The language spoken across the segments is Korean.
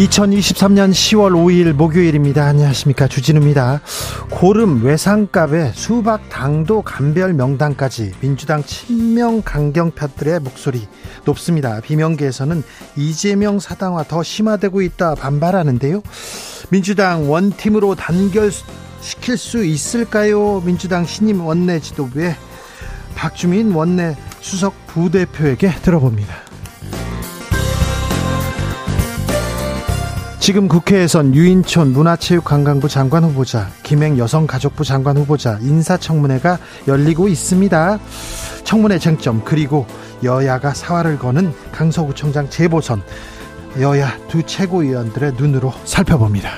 2023년 10월 5일 목요일입니다. 안녕하십니까. 주진우입니다. 고름 외상값에 수박 당도 감별 명단까지 민주당 친명 강경파들의 목소리 높습니다. 비명계에서는 이재명 사당화 더 심화되고 있다 반발하는데요. 민주당 원팀으로 단결시킬 수 있을까요? 민주당 신임 원내 지도부에 박주민 원내 수석 부대표에게 들어봅니다. 지금 국회에선 유인촌 문화체육관광부 장관 후보자, 김행 여성가족부 장관 후보자 인사청문회가 열리고 있습니다. 청문회 쟁점 그리고 여야가 사활을 거는 강서구청장 재보선 여야 두 최고위원들의 눈으로 살펴봅니다.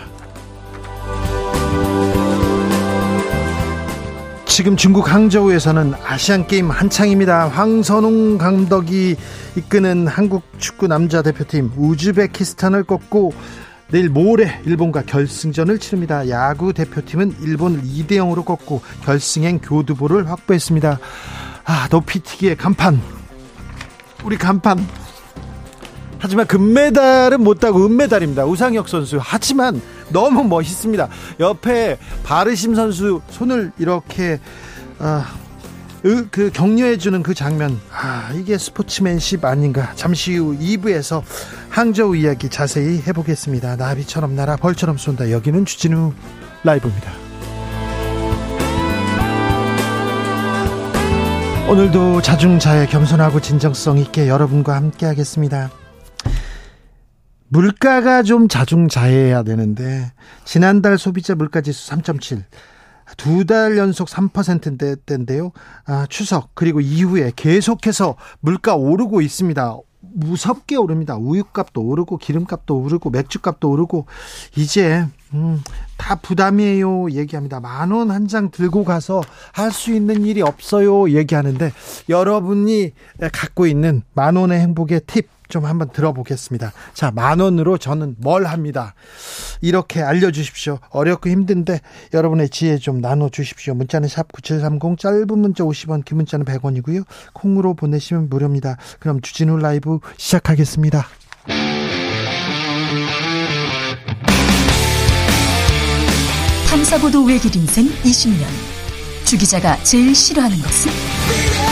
지금 중국 항저우에서는 아시안 게임 한창입니다. 황선웅 감독이 이끄는 한국 축구 남자 대표팀 우즈베키스탄을 꺾고 내일 모레 일본과 결승전을 치릅니다. 야구 대표팀은 일본을 2대 0으로 꺾고 결승행 교두보를 확보했습니다. 아, 높이튀기의 간판. 우리 간판. 하지만 금메달은 못 따고 은메달입니다. 우상혁 선수. 하지만 너무 멋있습니다. 옆에 바르심 선수 손을 이렇게 아, 그 격려해주는 그 장면, 아, 이게 스포츠맨십 아닌가. 잠시 후 2부에서 항저우 이야기 자세히 해보겠습니다. 나비처럼 날아 벌처럼 쏜다. 여기는 주진우 라이브입니다. 오늘도 자중자애 겸손하고 진정성 있게 여러분과 함께 하겠습니다. 물가가 좀 자중자애해야 되는데 지난달 소비자 물가지수 3.7 두 달 연속 3%대인데요. 아, 추석 그리고 이후에 계속해서 물가 오르고 있습니다. 무섭게 오릅니다. 우유값도 오르고 기름값도 오르고 맥주값도 오르고 이제 음, 다 부담이에요 얘기합니다. 만 원 한 장 들고 가서 할 수 있는 일이 없어요 얘기하는데 여러분이 갖고 있는 만 원의 행복의 팁 좀 한번 들어보겠습니다. 자, 만 원으로 저는 뭘 합니다. 이렇게 알려주십시오. 어렵고 힘든데 여러분의 지혜 좀 나눠주십시오. 문자는 샵 9730, 짧은 문자 50원, 긴 문자는 100원이고요. 콩으로 보내시면 무료입니다. 그럼 주진우 라이브 시작하겠습니다. 탐사보도 외길 인생 20년. 주 기자가 제일 싫어하는 것은?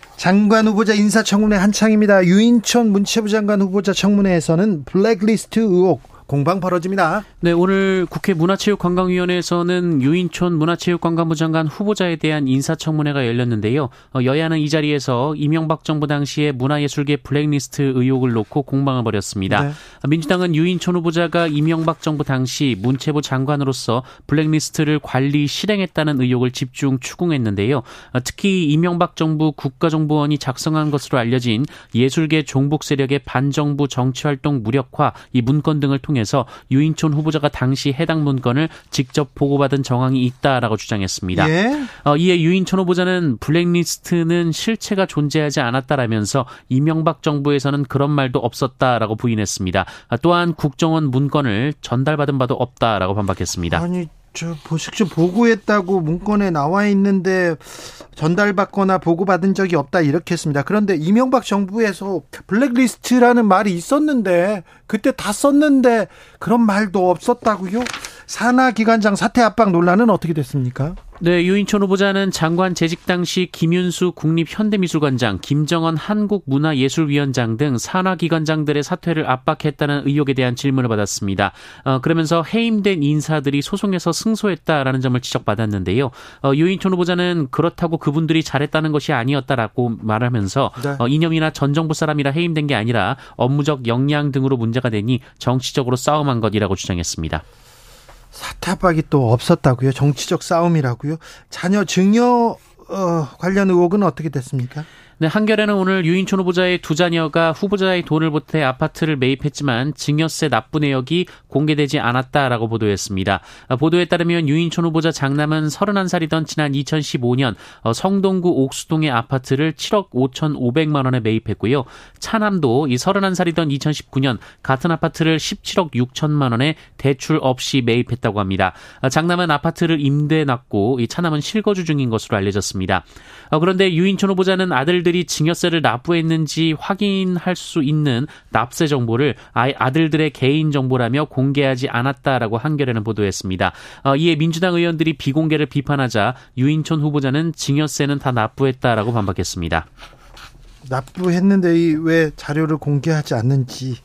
장관 후보자 인사청문회 한창입니다. 유인촌 문체부 장관 후보자 청문회에서는 블랙리스트 의혹 공방 벌어집니다. 네, 오늘 국회 문화체육관광위원회에서는 유인촌 문화체육관광부 장관 후보자에 대한 인사청문회가 열렸는데요. 어, 여야는 이 자리에서 이명박 정부 당시에 문화예술계 블랙리스트 의혹을 놓고 공방을 벌였습니다. 네. 민주당은 유인촌 후보자가 이명박 정부 당시 문체부 장관으로서 블랙리스트를 관리 실행했다는 의혹을 집중 추궁했는데요. 어, 특히 이명박 정부 국가정보원이 작성한 것으로 알려진 예술계 종북 세력의 반정부 정치활동 무력화 이 문건 등을 통해 통해서 유인촌 후보자가 당시 해당 문건을 직접 보고받은 정황이 있다라고 주장했습니다. 예? 어, 이에 유인촌 후보자는 블랙리스트는 실체가 존재하지 않았다라면서 이명박 정부에서는 그런 말도 없었다라고 부인했습니다. 또한 국정원 문건을 전달받은 바도 없다라고 반박했습니다. 아니 저 보식주 보고했다고 문건에 나와 있는데 전달받거나 보고받은 적이 없다 이렇게 했습니다. 그런데 이명박 정부에서 블랙리스트라는 말이 있었는데 그때 다 썼는데 그런 말도 없었다고요? 산하 기관장 사퇴 압박 논란은 어떻게 됐습니까? 네, 유인촌 후보자는 장관 재직 당시 김윤수 국립현대미술관장, 김정은 한국문화예술위원장 등 산하기관장들의 사퇴를 압박했다는 의혹에 대한 질문을 받았습니다. 어, 그러면서 해임된 인사들이 소송에서 승소했다라는 점을 지적받았는데요. 어, 유인촌 후보자는 그렇다고 그분들이 잘했다는 것이 아니었다라고 말하면서 네. 어, 이념이나 전 정부 사람이라 해임된 게 아니라 업무적 역량 등으로 문제가 되니 정치적으로 싸움한 것이라고 주장했습니다. 사타박이 또 없었다고요? 정치적 싸움이라고요? 자녀 증여 어, 관련 의혹은 어떻게 됐습니까? 네, 한겨레는 오늘 유인촌 후보자의 두 자녀가 후보자의 돈을 보태 아파트를 매입했지만 증여세 납부 내역이 공개되지 않았다라고 보도했습니다. 보도에 따르면 유인촌 후보자 장남은 31살이던 지난 2015년 어, 성동구 옥수동의 아파트를 7억 5천5백만 원에 매입했고요. 차남도 이 31살이던 2019년 같은 아파트를 17억 6천만 원에 대출 없이 매입했다고 합니다. 어, 장남은 아파트를 임대 놨고 이 차남은 실거주 중인 것으로 알려졌습니다. 어, 그런데 유인촌 후보자는 아들들 아들들이 증여세를 납부했는지 확인할 수 있는 납세 정보를 아들들의 개인 정보라며 공개하지 않았다라고 한겨레는 보도했습니다. 어, 이에 민주당 의원들이 비공개를 비판하자 유인촌 후보자는 증여세는 다 납부했다라고 반박했습니다. 납부했는데 왜 자료를 공개하지 않는지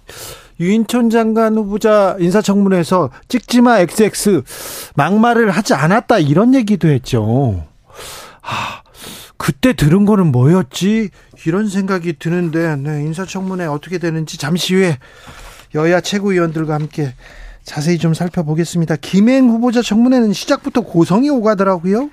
유인촌 장관 후보자 인사청문회에서 찍지마 XX 막말을 하지 않았다 이런 얘기도 했죠. 하, 그때 들은 거는 뭐였지? 이런 생각이 드는데 네, 인사청문회 어떻게 되는지 잠시 후에 여야 최고위원들과 함께 자세히 좀 살펴보겠습니다. 김행 후보자 청문회는 시작부터 고성이 오가더라고요.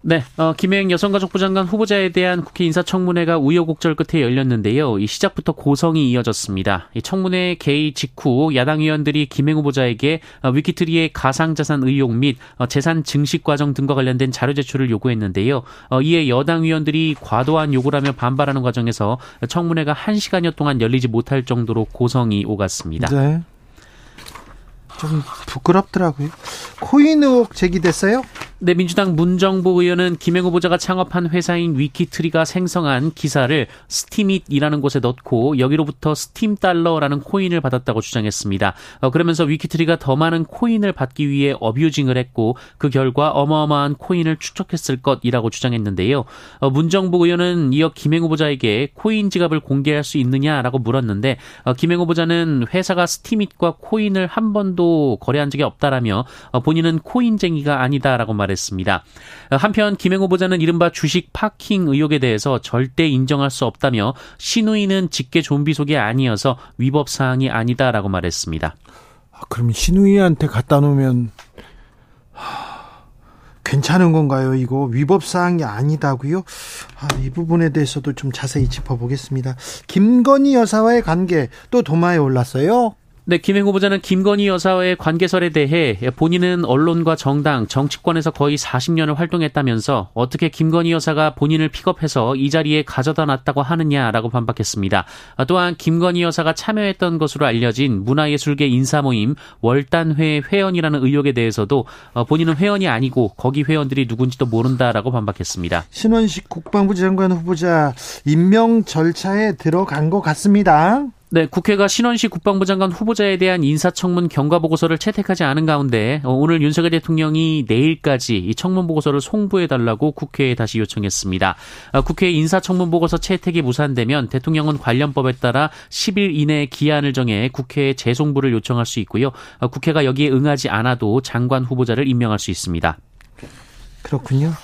네, 어, 김혜영 여성가족부 장관 후보자에 대한 국회 인사청문회가 우여곡절 끝에 열렸는데요. 이 시작부터 고성이 이어졌습니다. 이 청문회 개의 직후 야당 의원들이 김혜영 후보자에게 어, 위키트리의 가상자산 의혹 및 어, 재산 증식 과정 등과 관련된 자료 제출을 요구했는데요. 어, 이에 여당 의원들이 과도한 요구라며 반발하는 과정에서 청문회가 1시간여 동안 열리지 못할 정도로 고성이 오갔습니다. 네. 좀 부끄럽더라고요. 코인 의혹 제기됐어요? 네, 민주당 문정복 의원은 김행 후보자가 창업한 회사인 위키트리가 생성한 기사를 스팀잇이라는 곳에 넣고 여기로부터 스팀 달러라는 코인을 받았다고 주장했습니다. 어, 그러면서 위키트리가 더 많은 코인을 받기 위해 abusing을 했고 그 결과 어마어마한 코인을 축적했을 것이라고 주장했는데요. 어, 문정보 의원은 이어 김행 후보자에게 코인 지갑을 공개할 수 있느냐라고 물었는데 어, 김행 후보자는 회사가 스팀잇과 코인을 한 번도 거래한 적이 없다라며 어, 본인은 코인쟁이가 아니다라고 말. 말했습니다. 한편 김행 후보자는 이른바 주식 파킹 의혹에 대해서 절대 인정할 수 없다며 신우이는 직계 좀비 속이 아니어서 위법 사항이 아니다라고 말했습니다. 아, 그럼 신우이한테 갖다 놓으면 하... 괜찮은 건가요? 이거 위법 사항이 아니다고요? 아, 이 부분에 대해서도 좀 자세히 짚어보겠습니다. 김건희 여사와의 관계 또 도마에 올랐어요. 네, 김행 후보자는 김건희 여사와의 관계설에 대해 본인은 언론과 정당, 정치권에서 거의 40년을 활동했다면서 어떻게 김건희 여사가 본인을 픽업해서 이 자리에 가져다 놨다고 하느냐라고 반박했습니다. 또한 김건희 여사가 참여했던 것으로 알려진 문화예술계 인사 모임 월단회 회원이라는 의혹에 대해서도 본인은 회원이 아니고 거기 회원들이 누군지도 모른다라고 반박했습니다. 신원식 국방부 장관 후보자 임명 절차에 들어간 것 같습니다. 네, 국회가 신원식 국방부 장관 후보자에 대한 인사청문 경과 보고서를 채택하지 않은 가운데 어, 오늘 윤석열 대통령이 내일까지 이 청문 보고서를 송부해 달라고 국회에 다시 요청했습니다. 어, 국회 인사청문 보고서 채택이 무산되면 대통령은 관련법에 따라 10일 이내에 기한을 정해 국회에 재송부를 요청할 수 있고요. 어, 국회가 여기에 응하지 않아도 장관 후보자를 임명할 수 있습니다. 그렇군요.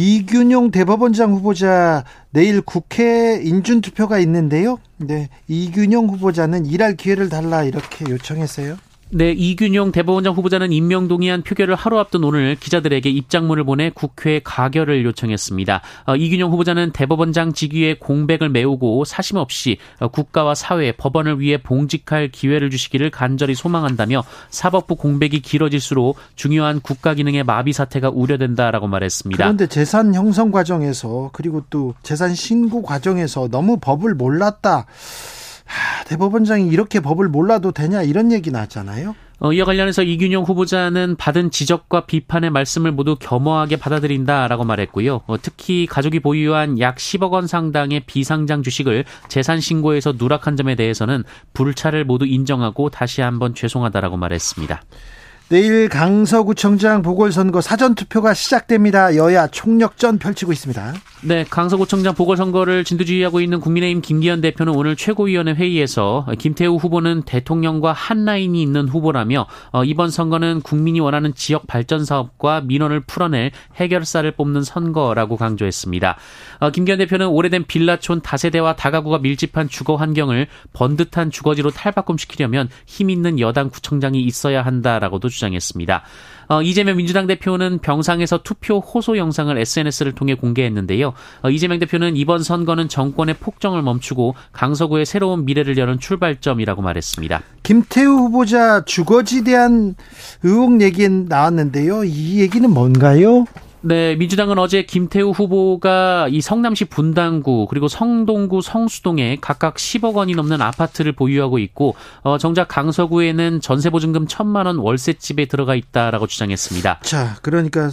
이균용 대법원장 후보자 내일 국회 인준 투표가 있는데요. 네, 이균용 후보자는 일할 기회를 달라 이렇게 요청했어요. 네, 이균용 대법원장 후보자는 임명 동의안 표결을 하루 앞둔 오늘 기자들에게 입장문을 보내 국회 가결을 요청했습니다. 어, 이균용 후보자는 대법원장 직위의 공백을 메우고 사심 없이 어, 국가와 사회, 법원을 위해 봉직할 기회를 주시기를 간절히 소망한다며 사법부 공백이 길어질수록 중요한 국가 기능의 마비 사태가 우려된다라고 말했습니다. 그런데 재산 형성 과정에서 그리고 또 재산 신고 과정에서 너무 법을 몰랐다. 하, 대법원장이 이렇게 법을 몰라도 되냐 이런 얘기 나왔잖아요. 어, 이와 관련해서 이균용 후보자는 받은 지적과 비판의 말씀을 모두 겸허하게 받아들인다라고 말했고요. 어, 특히 가족이 보유한 약 10억 원 상당의 비상장 주식을 재산 신고에서 누락한 점에 대해서는 불찰을 모두 인정하고 다시 한번 죄송하다라고 말했습니다. 내일 강서구청장 보궐선거 사전투표가 시작됩니다. 여야 총력전 펼치고 있습니다. 네, 강서구청장 보궐선거를 진두지휘하고 있는 국민의힘 김기현 대표는 오늘 최고위원회 회의에서 김태우 후보는 대통령과 한 라인이 있는 후보라며 어, 이번 선거는 국민이 원하는 지역 발전 사업과 민원을 풀어낼 해결사를 뽑는 선거라고 강조했습니다. 어, 김기현 대표는 오래된 빌라촌 다세대와 다가구가 밀집한 주거 환경을 번듯한 주거지로 탈바꿈시키려면 힘 있는 여당 구청장이 있어야 한다라고도 주장했습니다. 어, 이재명 민주당 대표는 병상에서 투표 호소 영상을 SNS를 통해 공개했는데요. 어, 이재명 대표는 이번 선거는 정권의 폭정을 멈추고 강서구의 새로운 미래를 여는 출발점이라고 말했습니다. 김태우 후보자 주거지 대한 의혹 얘기 나왔는데요. 이 얘기는 뭔가요? 네, 민주당은 어제 김태우 후보가 이 성남시 분당구 그리고 성동구 성수동에 각각 10억 원이 넘는 아파트를 보유하고 있고 어, 정작 강서구에는 전세 보증금 1천만 원 월세집에 들어가 있다라고 주장했습니다. 자, 그러니까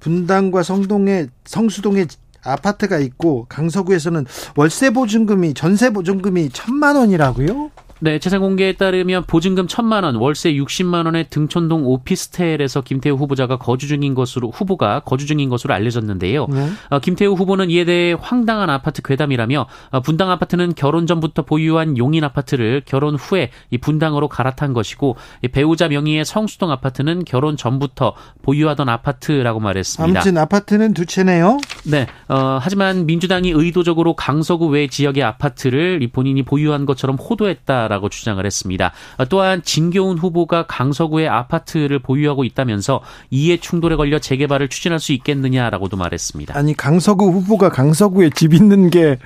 분당과 성동에 성수동에 아파트가 있고 강서구에서는 월세 보증금이 전세 보증금이 천만 원이라고요? 네, 재산 공개에 따르면 보증금 천만 원, 월세 60만 원의 등촌동 오피스텔에서 김태우 후보자가 거주 중인 것으로 후보가 거주 중인 것으로 알려졌는데요. 네. 어, 김태우 후보는 이에 대해 황당한 아파트 괴담이라며 어, 분당 아파트는 결혼 전부터 보유한 용인 아파트를 결혼 후에 이 분당으로 갈아탄 것이고 배우자 명의의 성수동 아파트는 결혼 전부터 보유하던 아파트라고 말했습니다. 아무튼 아파트는 두 채네요. 네, 어, 하지만 민주당이 의도적으로 강서구 외 지역의 아파트를 본인이 보유한 것처럼 호도했다. 라고 주장을 했습니다. 또한 진교훈 후보가 강서구에 아파트를 보유하고 있다면서 이해 충돌에 걸려 재개발을 추진할 수 있겠느냐라고도 말했습니다. 아니 강서구 후보가 강서구에 집 있는 게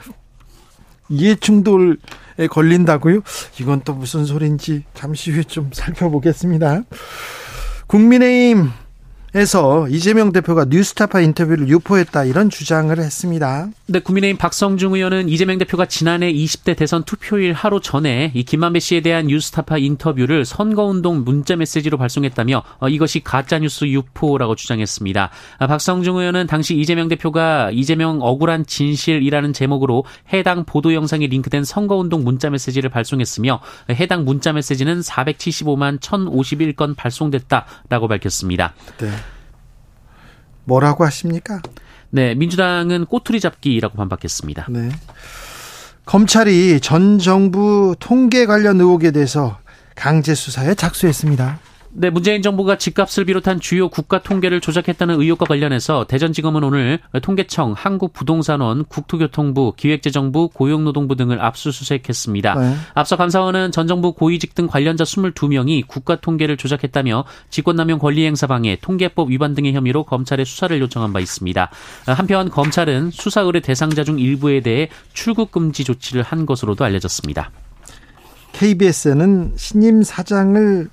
이해 충돌에 걸린다고요? 이건 또 무슨 소린지 잠시 후에 좀 살펴보겠습니다. 국민의힘 에서 이재명 대표가 뉴스타파 인터뷰를 유포했다 이런 주장을 했습니다. 네, 국민의힘 박성중 의원은 이재명 대표가 지난해 20대 대선 투표일 하루 전에 이 김만배 씨에 대한 뉴스타파 인터뷰를 선거운동 문자 메시지로 발송했다며 어, 이것이 가짜뉴스 유포라고 주장했습니다. 아, 박성중 의원은 당시 이재명 대표가 이재명 억울한 진실이라는 제목으로 해당 보도 영상에 링크된 선거운동 문자 메시지를 발송했으며 해당 문자 메시지는 475만 1,051건 발송됐다라고 밝혔습니다. 네. 뭐라고 하십니까? 네, 민주당은 꼬투리 잡기라고 반박했습니다. 네. 검찰이 전 정부 통계 관련 의혹에 대해서 강제 수사에 작수했습니다. 네, 문재인 정부가 집값을 비롯한 주요 국가 통계를 조작했다는 의혹과 관련해서 대전지검은 오늘 통계청, 한국부동산원, 국토교통부, 기획재정부, 고용노동부 등을 압수수색했습니다. 네. 앞서 감사원은 전 정부 고위직 등 관련자 22명이 국가 통계를 조작했다며 직권남용 권리행사방해, 통계법 위반 등의 혐의로 검찰에 수사를 요청한 바 있습니다. 한편 검찰은 수사 의뢰 대상자 중 일부에 대해 출국 금지 조치를 한 것으로도 알려졌습니다. KBS는 신임 사장을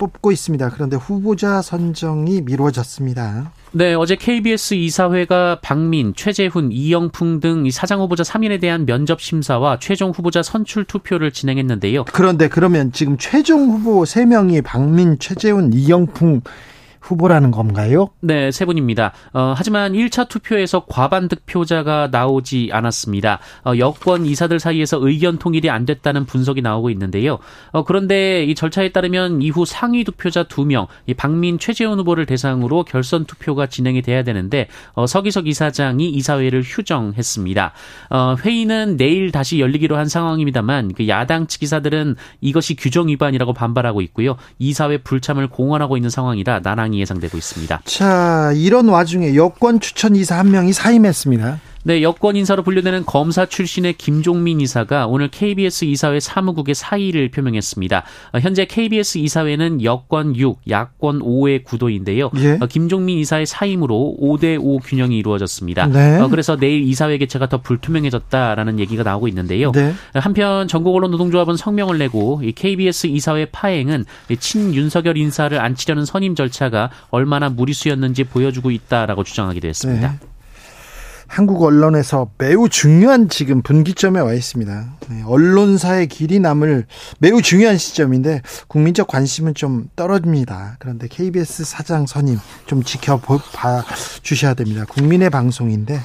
뽑고 있습니다. 그런데 후보자 선정이 미뤄졌습니다. 네, 어제 KBS 이사회가 박민, 최재훈, 이영풍 등 사장 후보자 3인에 대한 면접 심사와 최종 후보자 선출 투표를 진행했는데요. 그런데 그러면 지금 최종 후보 3명이 박민, 최재훈, 이영풍 후보라는 건가요? 네, 세 분입니다. 어, 하지만 1차 투표에서 과반 득표자가 나오지 않았습니다. 어, 여권 이사들 사이에서 의견 통일이 안 됐다는 분석이 나오고 있는데요. 어, 그런데 이 절차에 따르면 이후 상위 득표자 2명, 이 박민 최재훈 후보를 대상으로 결선 투표가 진행이 돼야 되는데 어, 서기석 이사장이 이사회를 휴정했습니다. 어, 회의는 내일 다시 열리기로 한 상황입니다만 그 야당 측 이사들은 이것이 규정 위반이라고 반발하고 있고요. 이사회 불참을 공언하고 있는 상황이라 난항 이 예상되고 있습니다. 자, 이런 와중에 여권 추천 이사 한 명이 사임했습니다. 네, 여권 인사로 분류되는 검사 출신의 김종민 이사가 오늘 KBS 이사회 사무국의 사의를 표명했습니다. 어, 현재 KBS 이사회는 여권 6, 야권 5의 구도인데요. 예? 어, 김종민 이사의 사임으로 5대 5 균형이 이루어졌습니다. 네. 어, 그래서 내일 이사회 개최가 더 불투명해졌다라는 얘기가 나오고 있는데요. 네. 한편 전국 언론 노동조합은 성명을 내고 KBS 이사회 파행은 친 윤석열 인사를 안치려는 선임 절차가 얼마나 무리수였는지 보여주고 있다라고 주장하기도 했습니다. 네. 한국 언론에서 매우 중요한 지금 분기점에 와 있습니다. 네, 언론사의 길이 남을 매우 중요한 시점인데 국민적 관심은 좀 떨어집니다. 그런데 KBS 사장 선임 좀 지켜봐 주셔야 됩니다. 국민의 방송인데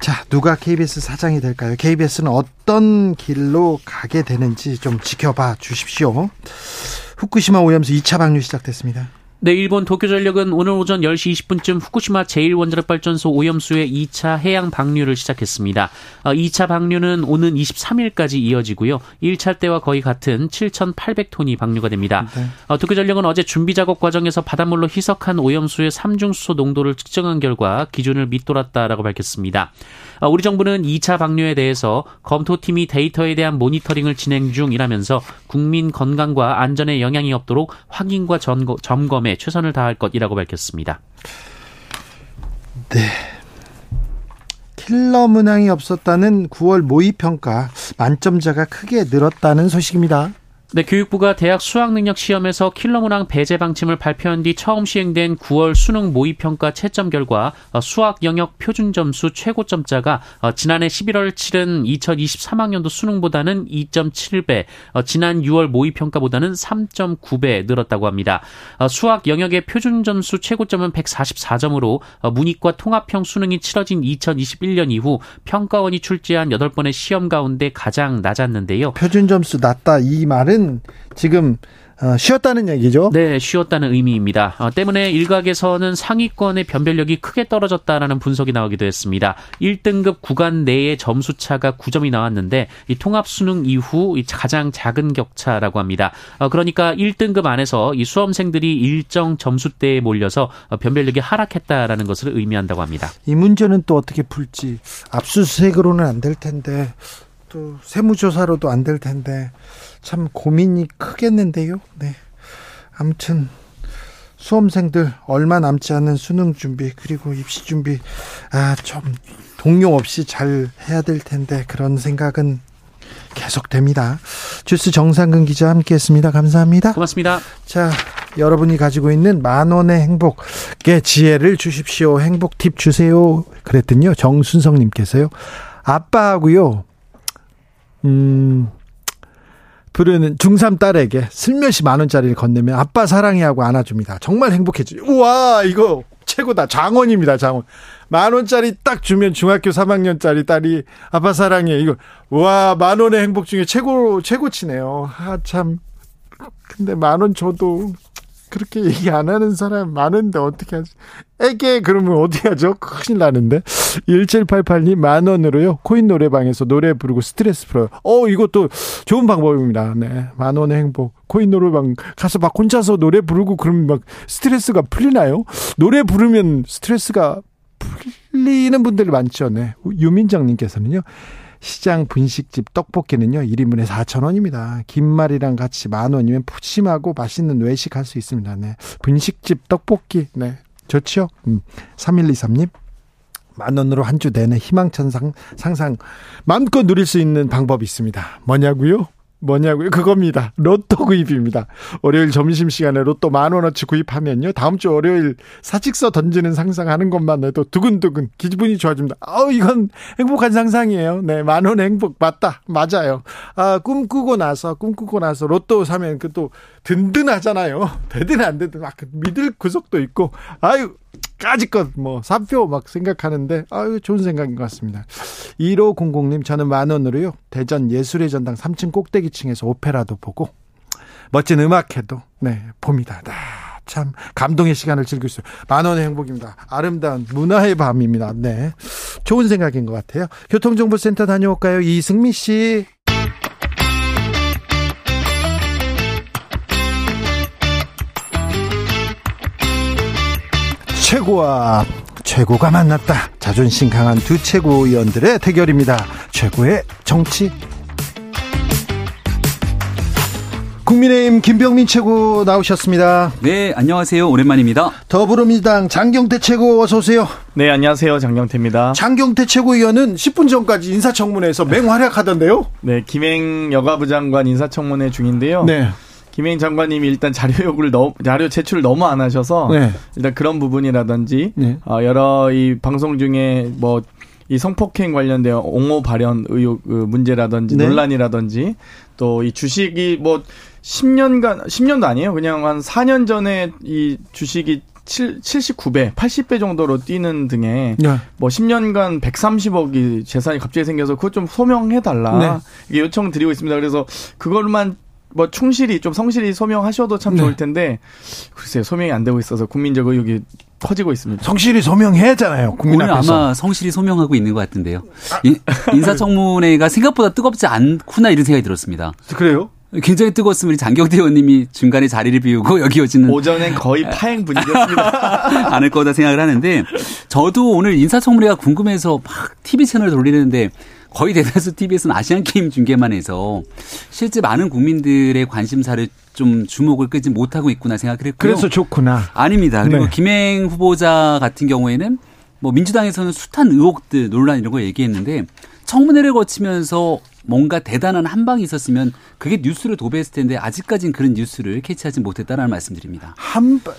자, 누가 KBS 사장이 될까요? KBS는 어떤 길로 가게 되는지 좀 지켜봐 주십시오. 후쿠시마 오염수 2차 방류 시작됐습니다. 네, 일본 도쿄전력은 오늘 오전 10시 20분쯤 후쿠시마 제1원자력발전소 오염수의 2차 해양 방류를 시작했습니다. 2차 어, 방류는 오는 23일까지 이어지고요. 1차 때와 거의 같은 7,800톤이 방류가 됩니다. 네. 어, 도쿄전력은 어제 준비 작업 과정에서 바닷물로 희석한 오염수의 삼중수소 농도를 측정한 결과 기준을 밑돌았다라고 밝혔습니다. 어, 우리 정부는 2차 방류에 대해서 검토팀이 데이터에 대한 모니터링을 진행 중이라면서 국민 건강과 안전에 영향이 없도록 확인과 점검에 점검에 최선을 다할 것이라고 밝혔습니다. 네. 킬러 문항이 없었다는 9월 모의평가 만점자가 크게 늘었다는 소식입니다. 네, 교육부가 대학 수학능력 시험에서 킬러 문항 배제 방침을 발표한 뒤 처음 시행된 9월 수능 모의평가 채점 결과 어, 수학 영역 표준 점수 최고점자가 어, 지난해 11월 치른 2023학년도 수능보다는 2.7배, 어, 지난 6월 모의평가보다는 3.9배 늘었다고 합니다. 수학 영역의 표준 점수 최고점은 144점으로 문이과 통합형 수능이 치러진 2021년 이후 평가원이 출제한 8번의 시험 가운데 가장 낮았는데요. 표준 점수 낮다 이 말은 말은 지금 어, 쉬었다는 얘기죠? 네, 쉬었다는 의미입니다. 어, 때문에 일각에서는 상위권의 변별력이 크게 떨어졌다라는 분석이 나오기도 했습니다. 1등급 구간 내의 점수 차가 9점이 나왔는데 이 통합 수능 이후 가장 작은 격차라고 합니다. 어, 그러니까 1등급 안에서 이 수험생들이 일정 점수대에 몰려서 어, 변별력이 하락했다라는 것을 의미한다고 합니다. 이 문제는 또 어떻게 풀지? 압수수색으로는 안 될 텐데 또 세무조사로도 안 될 텐데 참 고민이 크겠는데요. 네. 아무튼 수험생들 얼마 남지 않은 수능 준비 그리고 입시 준비 아 좀 동요 없이 잘 해야 될 텐데 그런 생각은 계속됩니다. 주스 정상근 기자 함께했습니다. 감사합니다. 고맙습니다. 자, 여러분이 가지고 있는 만 원의 행복의 지혜를 주십시오. 행복 팁 주세요. 그랬더니요 정순성님께서요. 아빠하고요 음, 부르는 중3 딸에게 슬며시 만 원짜리를 건네면 아빠 사랑해 하고 안아줍니다. 정말 행복해지. 우와, 이거 최고다. 장원입니다, 장원. 만 원짜리 딱 주면 중학교 3학년짜리 딸이 아빠 사랑해. 이거, 와, 만 원의 행복 중에 최고, 최고치네요. 아, 참. 근데 만 원 줘도 그렇게 얘기 안 하는 사람 많은데 어떻게 하지? 애게 그러면 어떻게 하죠? 큰일 나는데. 1788님 만 원으로요. 코인 노래방에서 노래 부르고 스트레스 풀어요. 어, 이것도 좋은 방법입니다. 네. 만 원의 행복. 코인 노래방 가서 막 혼자서 노래 부르고 그러면 막 스트레스가 풀리나요? 노래 부르면 스트레스가 풀리는 분들이 많죠. 네. 유민정님께서는요. 시장 분식집 떡볶이는요, 1인분에 4,000원입니다. 김말이랑 같이 만 원이면 푸짐하고 맛있는 외식 할 수 있습니다. 네. 분식집 떡볶이, 네. 좋죠? 음. 3123님. 만 원으로 한 주 내내 희망찬 상, 상상 마음껏 누릴 수 있는 방법이 있습니다. 뭐냐고요? 뭐냐고요? 그겁니다. 로또 구입입니다. 월요일 점심시간에 로또 만 원어치 구입하면요. 다음 주 월요일 사직서 던지는 상상하는 것만 해도 두근두근 기분이 좋아집니다. 아우, 이건 행복한 상상이에요. 네, 만 원 행복 맞다. 맞아요. 아, 꿈꾸고 나서, 꿈꾸고 나서 로또 사면 그 또 든든하잖아요. 되든 안 되든 막 믿을 구석도 있고, 아유, 까짓것 뭐 사표 막 생각하는데 아유 좋은 생각인 것 같습니다. 1500님 저는 만 원으로요. 대전 예술의 전당 3층 꼭대기층에서 오페라도 보고 멋진 음악회도 네 봅니다. 아, 참 감동의 시간을 즐길 수. 만 원의 행복입니다. 아름다운 문화의 밤입니다. 네. 좋은 생각인 것 같아요. 교통정보센터 다녀올까요? 이승미 씨. 최고와 최고가 만났다. 자존심 강한 두 최고위원들의 대결입니다. 최고의 정치. 국민의힘 김병민 최고 나오셨습니다. 네, 안녕하세요. 오랜만입니다. 더불어민주당 장경태 최고 어서 오세요. 네, 안녕하세요. 장경태입니다. 장경태 최고위원은 10분 전까지 인사청문회에서 맹활약하던데요. 네, 김행 여가부 장관 인사청문회 중인데요. 네. 김혜인 장관님이 일단 자료 요구를 너무 자료 제출을 너무 안 하셔서 네. 일단 그런 부분이라든지 네. 어, 여러 이 방송 중에 뭐 이 성폭행 관련된 옹호 발언 의혹 그 문제라든지 네. 논란이라든지 또 이 주식이 뭐 10년간 10년도 아니에요. 그냥 한 4년 전에 이 주식이 7, 79배, 80배 정도로 뛰는 등의 네. 뭐 10년간 130억이 재산이 갑자기 생겨서 그것 좀 소명해 달라. 네. 이게 요청 드리고 있습니다. 그래서 그걸만 뭐 충실히 좀 성실히 소명하셔도 참 좋을 네. 텐데 글쎄요 소명이 안 되고 있어서 국민적 의혹이 커지고 있습니다. 성실히 소명해야잖아요. 국민 오늘 앞에서. 아마 성실히 소명하고 있는 것 같은데요. 아. 인사청문회가 생각보다 뜨겁지 않구나 이런 생각이 들었습니다. 그래요? 굉장히 뜨거웠으면 우리 장경태 의원님이 중간에 자리를 비우고 여기 오지는 오전엔 거의 파행 분위기였습니다. 않을 거다 생각을 하는데 저도 오늘 인사청문회가 궁금해서 막 TV 채널 돌리는데 거의 대다수 TV에서는 아시안 게임 중계만 해서 실제 많은 국민들의 관심사를 좀 주목을 끄지 못하고 있구나 생각을 했고요. 그래서 좋구나. 아닙니다. 그리고 네. 김행 후보자 같은 경우에는 뭐 민주당에서는 숱한 의혹들 논란 이런 거 얘기했는데 청문회를 거치면서 뭔가 대단한 한 방이 있었으면 그게 뉴스를 도배했을 텐데 아직까지는 그런 뉴스를 캐치하지 못했다라는 말씀드립니다. 한 방.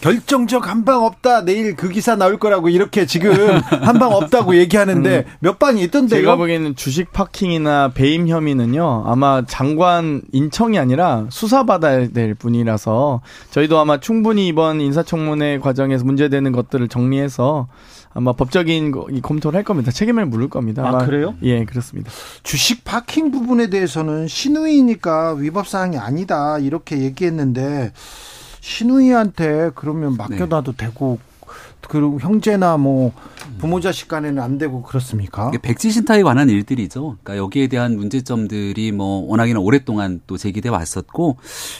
결정적 한 방 없다. 내일 그 기사 나올 거라고 이렇게 지금 한 방 없다고 얘기하는데 음. 몇 방이 있던데요. 제가 보기에는 주식 파킹이나 배임 혐의는요. 아마 장관 인청이 아니라 수사받아야 될 분이라서 저희도 아마 충분히 이번 인사청문회 과정에서 문제되는 것들을 정리해서 아마 법적인 검토를 할 겁니다. 책임을 물을 겁니다. 아, 그래요? 예, 그렇습니다. 주식 파킹 부분에 대해서는 신우이니까 위법 사항이 아니다 이렇게 얘기했는데 신우이한테 그러면 맡겨놔도 네. 되고 그리고 형제나 뭐 부모 자식 간에는 안 되고 그렇습니까? 백지 신탁에 관한 일들이죠. 그러니까 여기에 대한 문제점들이 뭐 워낙에나 오랫동안 또 제기돼 왔었고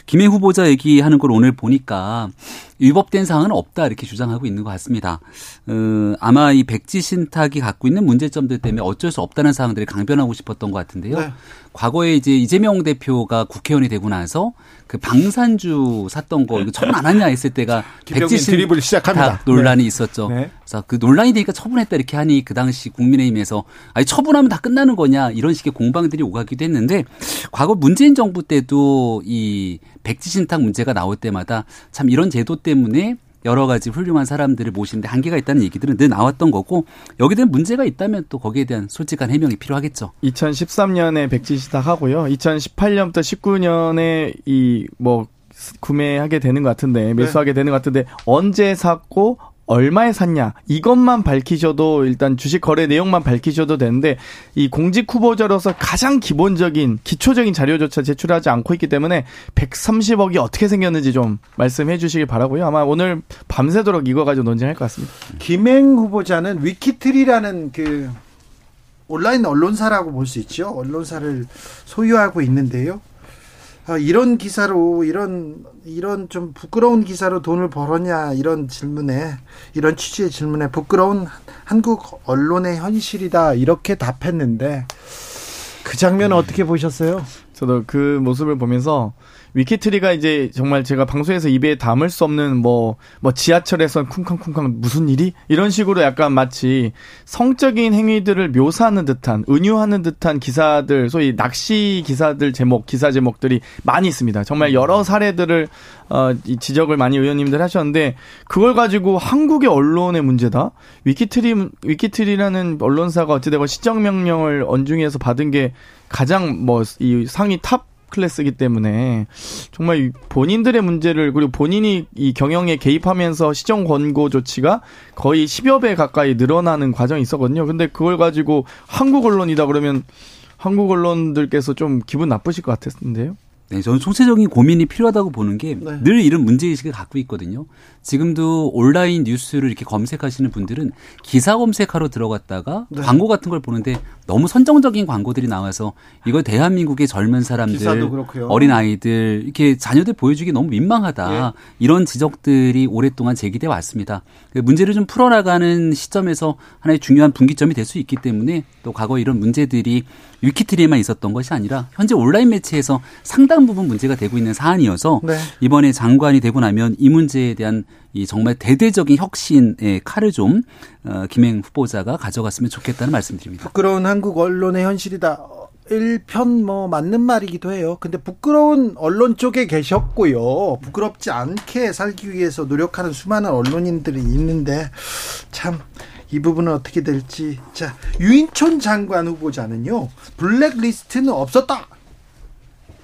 김해 후보자 얘기하는 걸 오늘 보니까 위법된 사항은 없다 이렇게 주장하고 있는 것 같습니다. 어, 아마 이 백지 신탁이 갖고 있는 문제점들 때문에 어쩔 수 없다는 사항들을 강변하고 싶었던 것 같은데요. 네. 과거에 이제 이재명 대표가 국회의원이 되고 나서 그 방산주 샀던 거 이거 처분 안 하냐 했을 때가 백지 신탁. 논란이 네. 있었죠. 네. 그래서 그 논란이 되니까 처분했다 이렇게 하니 그 당시 국민의힘에서 아니 처분하면 다 끝나는 거냐 이런 식의 공방들이 오가기도 했는데 과거 문재인 정부 때도 이 백지 신탁 문제가 나올 때마다 참 이런 제도 때문에 여러 가지 훌륭한 사람들을 모시는데 한계가 있다는 얘기들은 늘 나왔던 거고 여기에 대한 문제가 있다면 또 거기에 대한 솔직한 해명이 필요하겠죠. 2013년에 백지 시작하고요. 2018년부터 19년에 이 뭐 구매하게 되는 것 같은데 매수하게 네. 되는 것 같은데 언제 샀고 얼마에 샀냐 이것만 밝히셔도 일단 주식 거래 내용만 밝히셔도 되는데 이 공직 후보자로서 가장 기본적인 기초적인 자료조차 제출하지 않고 있기 때문에 130억이 어떻게 생겼는지 좀 말씀해 주시길 바라고요. 아마 오늘 밤새도록 이거 가지고 논쟁할 것 같습니다. 김행 후보자는 위키트리라는 그 온라인 언론사라고 볼 수 있죠. 언론사를 소유하고 있는데요. 아, 이런 기사로 이런 이런 좀 부끄러운 기사로 돈을 벌었냐 이런 질문에 이런 취지의 질문에 부끄러운 한국 언론의 현실이다 이렇게 답했는데 그 장면 은 어떻게 보셨어요? 저도 그 모습을 보면서 위키트리가 이제 정말 제가 방송에서 입에 담을 수 없는 뭐, 뭐 지하철에서 쿵쾅쿵쾅 무슨 일이? 이런 식으로 약간 마치 성적인 행위들을 묘사하는 듯한, 은유하는 듯한 기사들, 소위 낚시 기사들 제목, 기사 제목들이 많이 있습니다. 정말 여러 사례들을, 어, 이 지적을 많이 의원님들 하셨는데, 그걸 가지고 한국의 언론의 문제다? 위키트리, 위키트리라는 언론사가 어찌되건 시정 명령을 언중위에서 받은 게 가장 뭐, 이 상위 top class이기 때문에 정말 본인들의 문제를 그리고 본인이 이 경영에 개입하면서 시정 권고 조치가 거의 10여 배 가까이 늘어나는 과정이 있었거든요. 근데 그걸 가지고 한국 언론이다 그러면 한국 언론들께서 좀 기분 나쁘실 것 같았는데요. 네, 저는 총체적인 고민이 필요하다고 보는 게늘 네. 이런 문제의식을 갖고 있거든요. 지금도 온라인 뉴스를 이렇게 검색하시는 분들은 기사 검색하러 들어갔다가 네. 광고 같은 걸 보는데 너무 선정적인 광고들이 나와서 이거 대한민국의 젊은 사람들, 어린 아이들 이렇게 자녀들 보여주기 너무 민망하다 예. 이런 지적들이 오랫동안 제기돼 왔습니다. 그 문제를 좀 풀어나가는 시점에서 하나의 중요한 분기점이 될 수 있기 때문에 또 과거 이런 문제들이 위키트리에만 있었던 것이 아니라 현재 온라인 매체에서 상당 부분 문제가 되고 있는 사안이어서 네. 이번에 장관이 되고 나면 이 문제에 대한 이 정말 대대적인 혁신의 칼을 좀 어, 김행 후보자가 가져갔으면 좋겠다는 말씀드립니다. 부끄러운 한국 언론의 현실이다. 일편 뭐 맞는 말이기도 해요. 근데 부끄러운 언론 쪽에 계셨고요. 부끄럽지 않게 살기 위해서 노력하는 수많은 언론인들이 있는데 참 이 부분은 어떻게 될지. 자, 유인촌 장관 후보자는요. 블랙리스트는 없었다.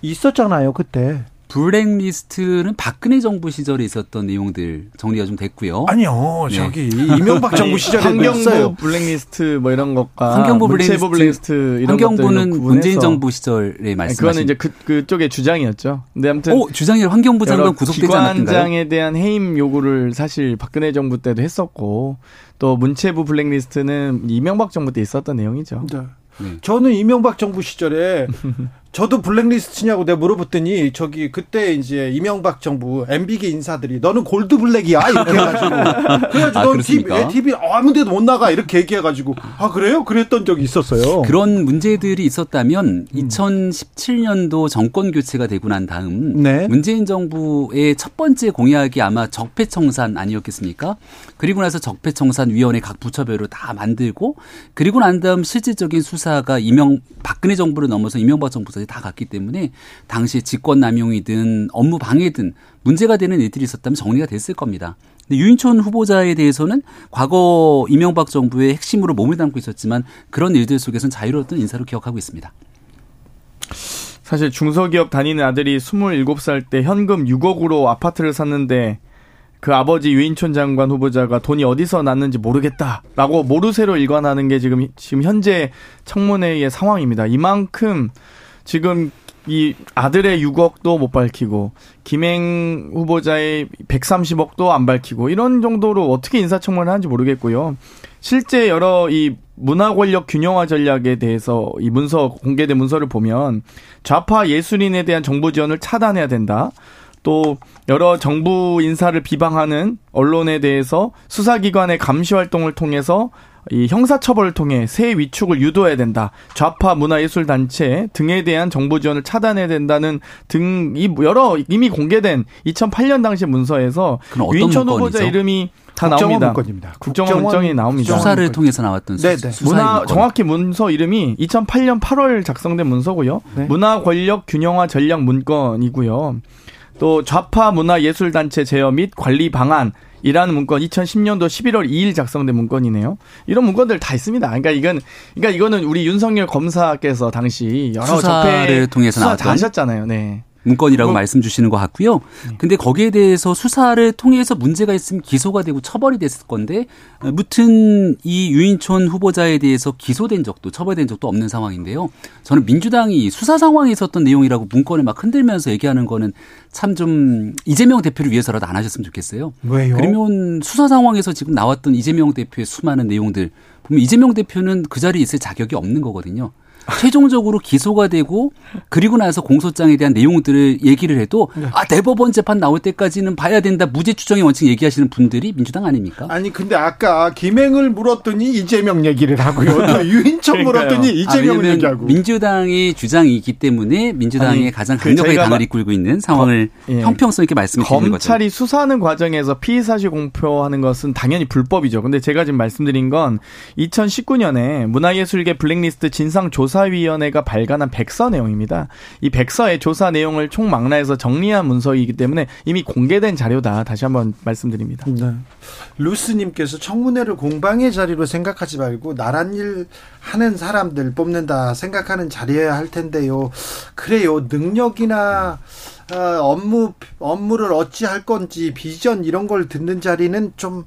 있었잖아요, 그때. 블랙리스트는 박근혜 정부 시절에 있었던 내용들 정리가 좀 됐고요. 아니요, 네. 저기 이명박 정부 시절에 환경부 블랙리스트 뭐 이런 것과 환경부 블랙리스트, 블랙리스트 이런 환경부는 문재인 정부 시절에 말씀. 그거는 이제 그 그쪽의 주장이었죠. 근데 아무튼 오, 주장이 환경부 장관 구속되지 않았던가요? 기관장에 대한 해임 요구를 사실 박근혜 정부 때도 했었고 또 문체부 블랙리스트는 이명박 정부 때 있었던 내용이죠. 네. 네. 저는 이명박 정부 시절에 저도 블랙리스트냐고 내가 물어봤더니 저기 그때 이제 이명박 정부 MB계 인사들이 너는 골드 블랙이야 이렇게 해가지고 그래가지고 아, 넌 TV, TV 아무데도 못 나가 이렇게 얘기해가지고 아 그래요? 그랬던 적이 있었어요. 그런 문제들이 있었다면 음. 2017년도 정권 교체가 되고 난 다음 네. 문재인 정부의 첫 번째 공약이 아마 적폐청산 아니었겠습니까? 그리고 나서 적폐청산 위원회 각 부처별로 다 만들고 그리고 난 다음 실질적인 수사가 이명 박근혜 정부를 넘어서 이명박 정부 다 갔기 때문에 당시 직권 남용이든 업무 방해든 문제가 되는 일들이 있었다면 정리가 됐을 겁니다. 유인촌 후보자에 대해서는 과거 이명박 정부의 핵심으로 몸을 담고 있었지만 그런 일들 속에서는 자유로웠던 인사로 기억하고 있습니다. 사실 중소기업 다니는 아들이 27살 때 현금 6억으로 아파트를 샀는데 그 아버지 유인촌 장관 후보자가 돈이 어디서 났는지 모르겠다라고 모르쇠로 일관하는 게 지금 지금 현재 청문회의 상황입니다. 이만큼 지금 이 아들의 6억도 못 밝히고 김행 후보자의 130억도 안 밝히고 이런 정도로 어떻게 인사청문을 하는지 모르겠고요. 실제 여러 이 문화 권력 균형화 전략에 대해서 이 문서 공개된 문서를 보면 좌파 예술인에 대한 정보 지원을 차단해야 된다. 또 여러 정부 인사를 비방하는 언론에 대해서 수사기관의 감시 활동을 통해서 이 형사처벌을 통해 새 위축을 유도해야 된다. 좌파 문화예술 단체 등에 대한 정보 지원을 차단해야 된다는 등 이 여러 이미 공개된 2008년 당시 문서에서 유인천 후보자 이름이 다 나옵니다. 문건입니다. 국정원 문건이 나옵니다. 수사를 통해서 나왔던 수, 네네. 문화 문건. 정확히 문서 이름이 2008년 8월 작성된 문서고요. 네. 문화 권력 균형화 전략 문건이고요. 또 좌파 문화 예술 단체 제어 및 관리 방안 이라는 문건 2010년도 11월 2일 작성된 문건이네요. 이런 문건들 다 있습니다. 그러니까 이건 그러니까 이거는 우리 윤석열 검사께서 당시 여러 수사를 통해서 수사 다 하셨잖아요. 네. 문건이라고 뭐, 말씀 주시는 것 같고요. 네. 근데 거기에 대해서 수사를 통해서 문제가 있으면 기소가 되고 처벌이 됐을 건데 무튼 이 유인촌 후보자에 대해서 기소된 적도 처벌된 적도 없는 상황인데요. 저는 민주당이 수사 상황에 있었던 내용이라고 문건을 막 흔들면서 얘기하는 거는 참 좀 이재명 대표를 위해서라도 안 하셨으면 좋겠어요. 왜요? 그러면 수사 상황에서 지금 나왔던 이재명 대표의 수많은 내용들 보면 이재명 대표는 그 자리에 있을 자격이 없는 거거든요. 최종적으로 기소가 되고 그리고 나서 공소장에 대한 내용들을 얘기를 해도 네. 아 대법원 재판 나올 때까지는 봐야 된다 무죄 추정의 원칙 얘기하시는 분들이 민주당 아닙니까? 아니 근데 아까 김행을 물었더니 이재명 얘기를 하고요. 또 유인천 물었더니 이재명 아, 얘기하고 민주당의 주장이기 때문에 민주당의 아니, 가장 그 강력하게 그 당을 이끌고 있는 상황을 거, 예. 형평성 있게 말씀해 주는 거죠. 검찰이 수사하는 과정에서 피의 사실 공표하는 것은 당연히 불법이죠. 근데 제가 지금 말씀드린 건 2019년에 문화예술계 블랙리스트 진상 조사 조사위원회가 발간한 백서 내용입니다. 이 백서의 조사 내용을 총망라해서 정리한 문서이기 때문에 이미 공개된 자료다. 다시 한번 말씀드립니다. 네. 루스님께서 청문회를 공방의 자리로 생각하지 말고 나란 일 하는 사람들 뽑는다 생각하는 자리여야 할 텐데요. 그래요. 능력이나 어, 업무 업무를 어찌 할 건지 비전 이런 걸 듣는 자리는 좀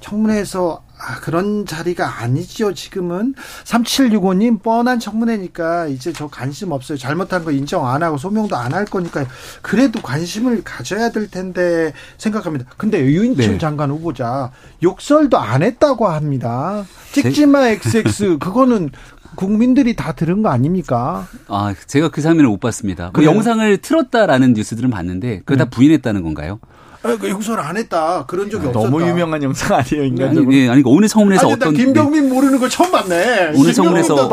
청문회에서 아, 그런 자리가 아니지요, 지금은. 3765님, 뻔한 청문회니까 이제 저 관심 없어요. 잘못한 거 인정 안 하고 소명도 안 할 거니까요. 그래도 관심을 가져야 될 텐데 생각합니다. 근데 유인철 네. 장관 후보자 욕설도 안 했다고 합니다. 찍지마 XX, 그거는 국민들이 다 들은 거 아닙니까? 아, 제가 그 장면을 못 봤습니다. 그 영상을 틀었다라는 뉴스들은 봤는데 그걸 네. 다 부인했다는 건가요? 아, 그 용서를 안 했다. 그런 적이 없었다. 너무 유명한 영상 아니에요, 인간적으로. 아니, 네, 아니 오늘 청문회에서 어떤 김병민 네. 모르는 거 처음 봤네. 오늘 청문회에서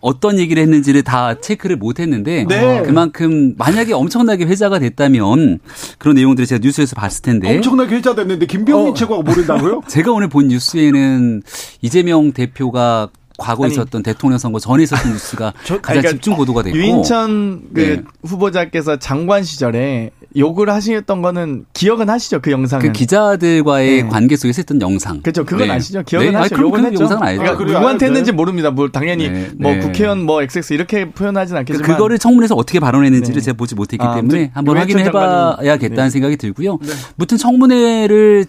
어, 떤 얘기를 했는지를 다 체크를 못 했는데 네. 그만큼 만약에 엄청나게 회자가 됐다면 그런 내용들을 제가 뉴스에서 봤을 텐데 엄청나게 회자 됐는데 김병민 어. 최고가 모른다고요? 제가 오늘 본 뉴스에는 이재명 대표가 과거에 아니, 있었던 대통령 선거 전에 있었던 뉴스가 저, 가장 그러니까 집중 보도가 됐고. 유인천 그 네. 후보자께서 장관 시절에 욕을 하셨던 거는 기억은 하시죠 그 영상은? 그 기자들과의 네. 관계 속에서 했던 영상. 그렇죠 그건 네. 아시죠? 기억은 네. 하시죠? 욕은 했죠? 영상은 알죠. 그러니까 누구한테 했는지 모릅니다. 뭐 당연히 네. 뭐 네. 국회의원 뭐 XX 이렇게 표현하진 않겠지만. 그, 그거를 청문회에서 어떻게 발언했는지를 제가 보지 못했기 아, 때문에 한번 확인해봐야겠다는 생각이 들고요. 무튼 청문회를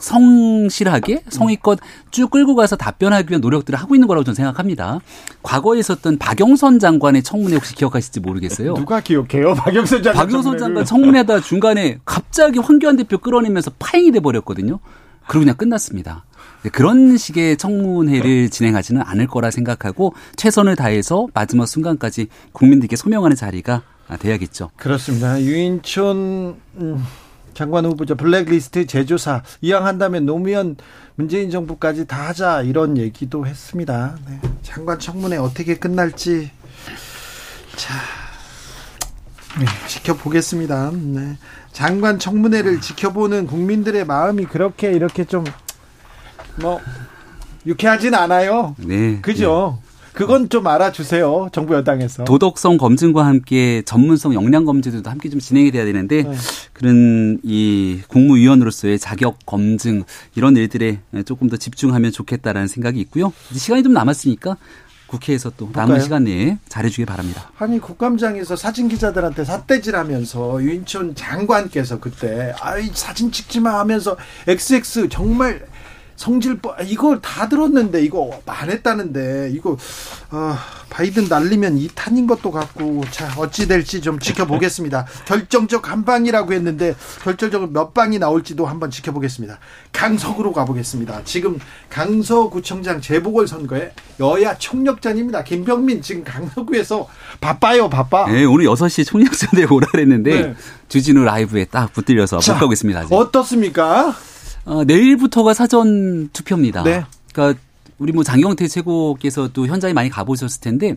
성실하게 성의껏 쭉 끌고 가서 답변하기 위한 노력들을 하고 있는 거라고 저는 생각합니다. 과거에 있었던 박영선 장관의 청문회 혹시 기억하실지 모르겠어요. 누가 기억해요? 박영선 장관. 박영선 장관 청문회다 중간에 갑자기 황교안 대표 끌어내면서 파행이 돼 버렸거든요. 그리고 그냥 끝났습니다. 그런 식의 청문회를 진행하지는 않을 거라 생각하고 최선을 다해서 마지막 순간까지 국민들께 소명하는 자리가 돼야겠죠. 그렇습니다. 유인촌 음. 장관 후보자 블랙리스트 제조사 이양한다면 노무현 문재인 정부까지 다 하자 이런 얘기도 했습니다. 네. 장관 청문회 어떻게 끝날지 자 네, 지켜보겠습니다. 네. 장관 청문회를 지켜보는 국민들의 마음이 그렇게 이렇게 좀 뭐 유쾌하진 않아요. 네. 그죠? 네. 그건 좀 알아주세요. 정부 여당에서. 도덕성 검증과 함께 전문성 역량 검증도 함께 좀 진행이 돼야 되는데 네. 그런 이 국무위원으로서의 자격 검증 이런 일들에 조금 더 집중하면 좋겠다라는 생각이 있고요. 시간이 좀 남았으니까 국회에서 또 남은 볼까요? 시간 내에 잘해주길 바랍니다. 아니 국감장에서 사진 기자들한테 삿대질하면서 유인촌 장관께서 그때 아이 사진 찍지 마 하면서 XX 정말 성질법 이걸 다 들었는데 이거 안 했다는데 이거 어, 바이든 날리면 이탄인 것도 같고 자 어찌 될지 좀 지켜보겠습니다. 결정적 한 방이라고 했는데 결정적으로 몇 방이 나올지도 한번 지켜보겠습니다. 강석으로 가보겠습니다. 지금 강서구청장 재보궐 선거에 여야 총력전입니다. 김병민 지금 강서구에서 바빠요 바빠. 네 오늘 6시 총력전에 오라 그랬는데 네. 주진우 라이브에 딱 붙들려서 못 가고 있습니다. 아직. 어떻습니까? 어, 내일부터가 사전 투표입니다. 네. 그러니까 우리 뭐 장경태 최고께서도 현장에 많이 가보셨을 텐데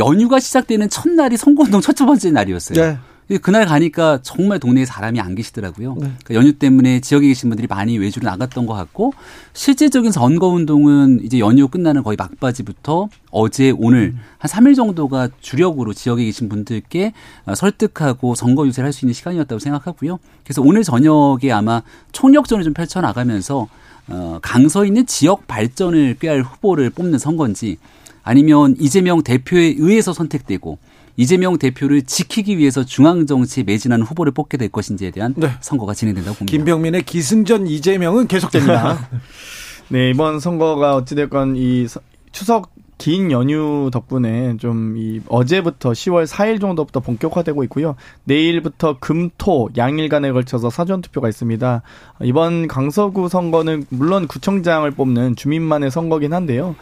연휴가 시작되는 첫날이 선거운동 첫 번째 날이었어요. 네. 그날 가니까 정말 동네에 사람이 안 계시더라고요. 네. 그러니까 연휴 때문에 지역에 계신 분들이 많이 외주로 나갔던 것 같고 실질적인 선거 운동은 이제 연휴 끝나는 거의 막바지부터 어제 오늘 음. 한 3일 정도가 주력으로 지역에 계신 분들께 설득하고 선거 유세를 할 수 있는 시간이었다고 생각하고요. 그래서 오늘 저녁에 아마 총력전을 좀 펼쳐 나가면서 어, 강서 있는 지역 발전을 꾀할 후보를 뽑는 선거인지 아니면 이재명 대표에 의해서 선택되고 이재명 대표를 지키기 위해서 중앙 정치에 매진하는 후보를 뽑게 될 것인지에 대한 네. 선거가 진행된다고 봅니다. 김병민의 기승전 이재명은 계속됩니다. 네, 이번 선거가 어찌됐건 이 추석 긴 연휴 덕분에 좀 이 어제부터 10월 4일 정도부터 본격화되고 있고요. 내일부터 금, 토 양일간에 걸쳐서 사전 투표가 있습니다. 이번 강서구 선거는 물론 구청장을 뽑는 주민만의 선거긴 한데요.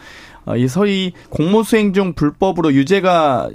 어, 이 서희 공모수행 중 불법으로 유죄가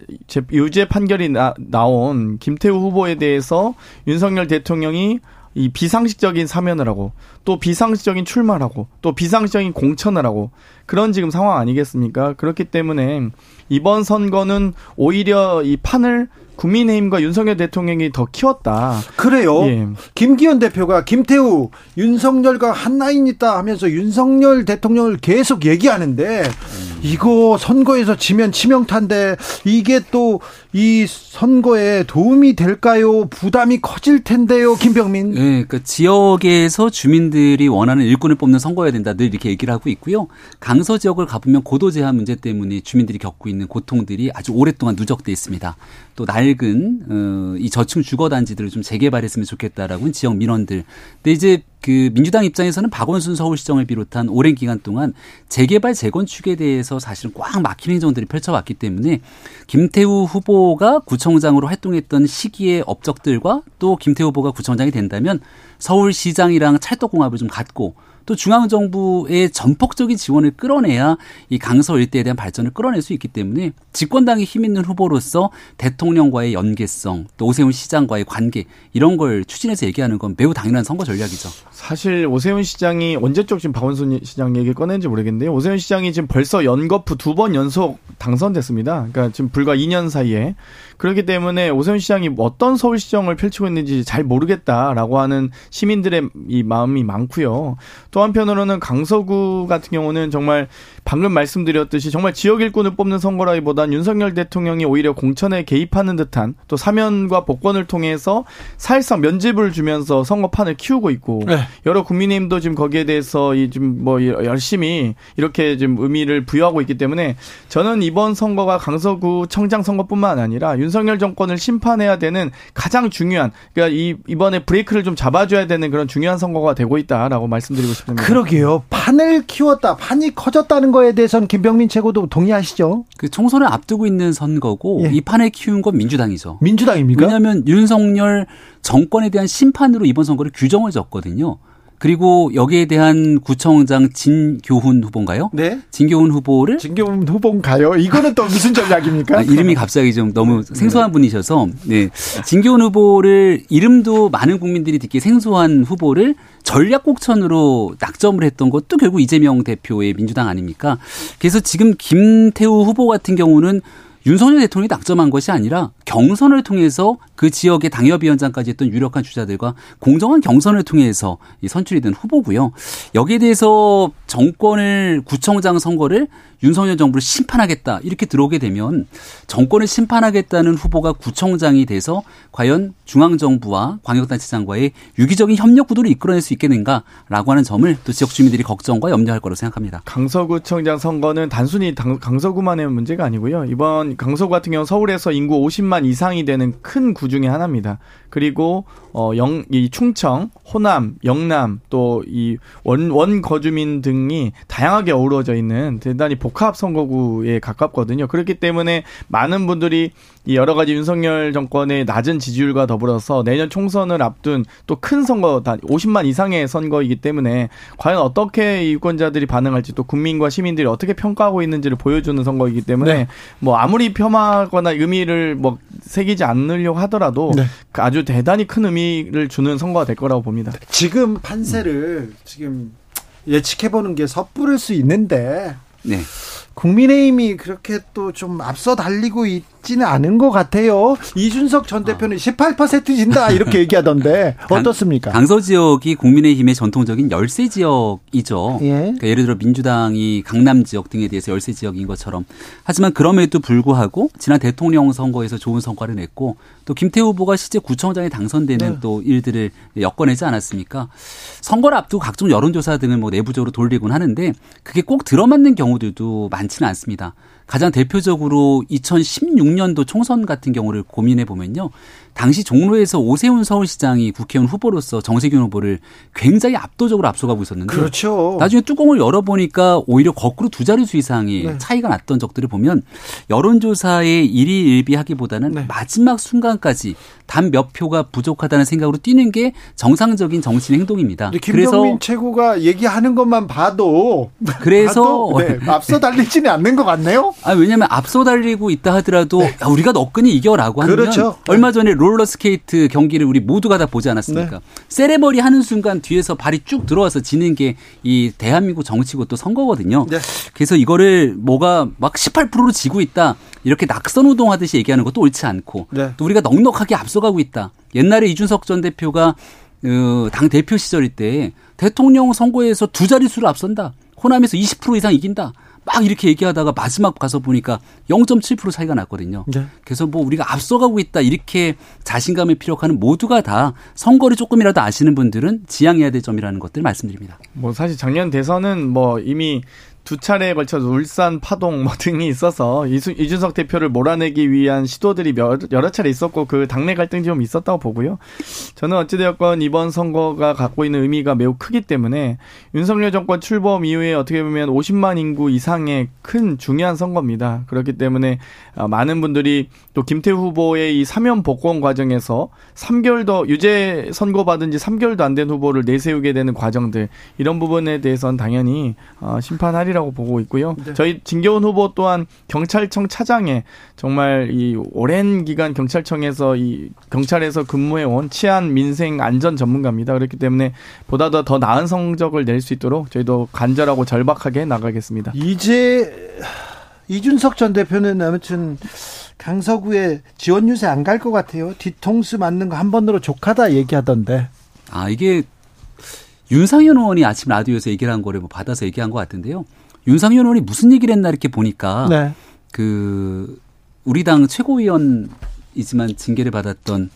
유죄 판결이 나, 나온 김태우 후보에 대해서 윤석열 대통령이 이 비상식적인 사면을 하고 또 비상식적인 출마를 하고 또 비상식적인 공천을 하고 그런 지금 상황 아니겠습니까? 그렇기 때문에 이번 선거는 오히려 이 판을 국민의힘과 윤석열 대통령이 더 키웠다. 그래요. 예. 김기현 대표가 김태우, 윤석열과 한 라인 있다 하면서 윤석열 대통령을 계속 얘기하는데 음. 이거 선거에서 지면 치명타인데 이게 또 이 선거에 도움이 될까요? 부담이 커질 텐데요, 김병민. 네, 그러니까 지역에서 주민들이 원하는 일꾼을 뽑는 선거여야 된다 늘 이렇게 얘기를 하고 있고요. 강서 지역을 가보면 고도 제한 문제 때문에 주민들이 겪고 있는 고통들이 아주 오랫동안 누적돼 있습니다. 또 낡은 어, 이 저층 주거 단지들을 좀 재개발했으면 좋겠다라고 지역 민원들. 근데 이제 그 민주당 입장에서는 박원순 서울시장을 비롯한 오랜 기간 동안 재개발 재건축에 대해서 사실은 꽉 막힌 행정들이 펼쳐왔기 때문에 김태우 후보가 구청장으로 활동했던 시기의 업적들과 또 김태우 후보가 구청장이 된다면 서울시장이랑 찰떡궁합을 좀 갖고 또 중앙정부의 전폭적인 지원을 끌어내야 이 강서 일대에 대한 발전을 끌어낼 수 있기 때문에 집권당이 힘 있는 후보로서 대통령과의 연계성 또 오세훈 시장과의 관계 이런 걸 추진해서 얘기하는 건 매우 당연한 선거 전략이죠. 사실 오세훈 시장이 언제적 지금 박원순 시장 얘기 꺼낸지 모르겠는데요. 오세훈 시장이 지금 벌써 연거푸 두 번 연속 당선됐습니다. 그러니까 지금 불과 2년 사이에 그렇기 때문에 오세훈 시장이 어떤 서울시정을 펼치고 있는지 잘 모르겠다라고 하는 시민들의 이 마음이 많고요. 또 한편으로는 강서구 같은 경우는 정말 방금 말씀드렸듯이 정말 지역 일꾼을 뽑는 선거라기보단 윤석열 대통령이 오히려 공천에 개입하는 듯한 또 사면과 복권을 통해서 사실상 면집을 주면서 선거판을 키우고 있고 네. 여러 국민의힘도 지금 거기에 대해서 이 지금 뭐 열심히 이렇게 지금 의미를 부여하고 있기 때문에 저는 이번 선거가 강서구 청장 선거뿐만 아니라 윤석열 정권을 심판해야 되는 가장 중요한 그러니까 이 이번에 브레이크를 좀 잡아줘야 되는 그런 중요한 선거가 되고 있다라고 말씀드리고 싶습니다. 그러게요. 판을 키웠다, 판이 커졌다는 거에 대해서는 김병민 최고도 동의하시죠? 그 총선을 앞두고 있는 선거고 예. 이 판을 키운 건 민주당이죠. 민주당입니까? 왜냐하면 윤석열 정권에 대한 심판으로 이번 선거를 규정을 졌거든요. 그리고 여기에 대한 구청장 진교훈 후보인가요? 네. 진교훈 후보를 진교훈 후보인가요? 이거는 또 무슨 전략입니까? 아, 이름이 갑자기 좀 너무 생소한 네. 분이셔서 네. 진교훈 후보를 이름도 많은 국민들이 듣기 생소한 후보를 전략 곡천으로 낙점을 했던 것도 결국 이재명 대표의 민주당 아닙니까? 그래서 지금 김태우 후보 같은 경우는 윤석열 대통령이 낙점한 것이 아니라 경선을 통해서 그 지역의 당협위원장까지 했던 유력한 주자들과 공정한 경선을 통해서 선출이 된 후보고요. 여기에 대해서 정권을 구청장 선거를 윤석열 정부를 심판하겠다 이렇게 들어오게 되면 정권을 심판하겠다는 후보가 구청장이 돼서 과연 중앙 정부와 광역단체장과의 유기적인 협력 구도를 이끌어낼 수 있겠는가라고 하는 점을 또 지역 주민들이 걱정과 염려할 거라고 생각합니다. 강서구청장 선거는 단순히 강서구만의 문제가 아니고요. 이번 강서구 같은 경우 서울에서 인구 50만 이상이 되는 큰 구 중에 하나입니다. 그리고 어, 영, 이 충청, 호남, 영남, 또 이 원, 원 거주민 등이 다양하게 어우러져 있는 대단히 복합 선거구에 가깝거든요. 그렇기 때문에 많은 분들이 이 여러 가지 윤석열 정권의 낮은 지지율과 더불어서 내년 총선을 앞둔 또 큰 선거, 50만 이상의 선거이기 때문에 과연 어떻게 유권자들이 반응할지 또 국민과 시민들이 어떻게 평가하고 있는지를 보여주는 선거이기 때문에 네. 뭐 아무리 폄하거나 의미를 뭐 새기지 않으려고 하더라도 네. 아주 대단히 큰 의미 를 주는 선거가 될 거라고 봅니다. 지금 판세를 음. 지금 예측해보는 게 섣부를 수 있는데 네. 국민의힘이 그렇게 또 좀 앞서 달리고 있 지는 않은 것 같아요. 이준석 전 대표는 아. 18% 진다 이렇게 얘기하던데 어떻습니까? 강 서 지역이 국민의힘의 전통적인 열세 지역이죠. 예. 그러니까 예를 들어 민주당이 강남 지역 등에 대해서 열세 지역인 것처럼 하지만 그럼에도 불구하고 지난 대통령 선거에서 좋은 성과를 냈고 또 김태우 후보가 실제 구청장에 당선되는 네. 또 일들을 엮어내지 않았습니까? 선거를 앞두고 각종 여론조사 등을 뭐 내부적으로 돌리곤 하는데 그게 꼭 들어맞는 경우들도 많지는 않습니다. 가장 대표적으로 2016년도 총선 같은 경우를 고민해 보면요. 당시 종로에서 오세훈 서울시장이 국회의원 후보로서 정세균 후보를 굉장히 압도적으로 앞서가고 있었는데 그렇죠. 나중에 뚜껑을 열어보니까 오히려 거꾸로 두 자릿수 이상의 네. 차이가 났던 적들을 보면 여론조사에 일희일비하기보다는 네. 마지막 순간까지 단 몇 표가 부족하다는 생각으로 뛰는 게 정상적인 정치 행동입니다. 그래서 최고가 얘기하는 것만 봐도 그래서 봐도 네, 앞서 달리지는 않는 것 같네요. 아 왜냐하면 앞서 달리고 있다 하더라도 네. 야, 우리가 너끈히 이겨라고 하면 그렇죠. 얼마 전에 롤러스케이트 경기를 우리 모두가 다 보지 않았습니까? 네. 세리머니 하는 순간 뒤에서 발이 쭉 들어와서 지는 게 이 대한민국 정치고 또 선거거든요. 네. 그래서 이거를 뭐가 막 18%로 지고 있다 이렇게 낙선 우동하듯이 얘기하는 것도 옳지 않고 네. 또 우리가 넉넉하게 앞서가고 있다. 옛날에 이준석 전 대표가 어, 당 대표 시절일 때 대통령 선거에서 두 자릿수를 앞선다. 호남에서 20% 이상 이긴다. 막 이렇게 얘기하다가 마지막 가서 보니까 0.7% 차이가 났거든요. 네. 그래서 뭐 우리가 앞서가고 있다 이렇게 자신감을 피력하는 모두가 다 선거를 조금이라도 아시는 분들은 지향해야 될 점이라는 것들 말씀드립니다. 뭐 사실 작년 대선은 뭐 이미 두 차례에 걸쳐서 울산, 파동 뭐 등이 있어서 이준석 대표를 몰아내기 위한 시도들이 여러 차례 있었고 그 당내 갈등이 좀 있었다고 보고요. 저는 어찌되었건 이번 선거가 갖고 있는 의미가 매우 크기 때문에 윤석열 정권 출범 이후에 어떻게 보면 50만 인구 이상의 큰 중요한 선거입니다. 그렇기 때문에 어, 많은 분들이 또 김태우 후보의 이 사면 복권 과정에서 3개월 더 유죄 선고받은 지 3개월도 안 된 후보를 내세우게 되는 과정들 이런 부분에 대해서는 당연히 어, 심판하리라 사실이라고 보고 있고요. 네. 저희 진겨훈 후보 또한 경찰청 차장에 정말 이 오랜 기간 경찰청에서 이 경찰에서 근무해온 치안 민생 안전 전문가입니다. 그렇기 때문에 보다 더 나은 성적을 낼 수 있도록 저희도 간절하고 절박하게 나가겠습니다. 이제 이준석 전 대표는 아무튼 강서구에 지원 유세 안 갈 것 같아요. 뒤통수 맞는 거 한 번으로 족하다 얘기하던데. 아 이게 윤상현 의원이 아침 라디오에서 얘기를 한 거를 뭐 받아서 얘기한 것 같은데요. 윤상현 의원이 무슨 얘기를 했나 이렇게 보니까 네. 그 우리 당 최고위원이지만 징계를 받았던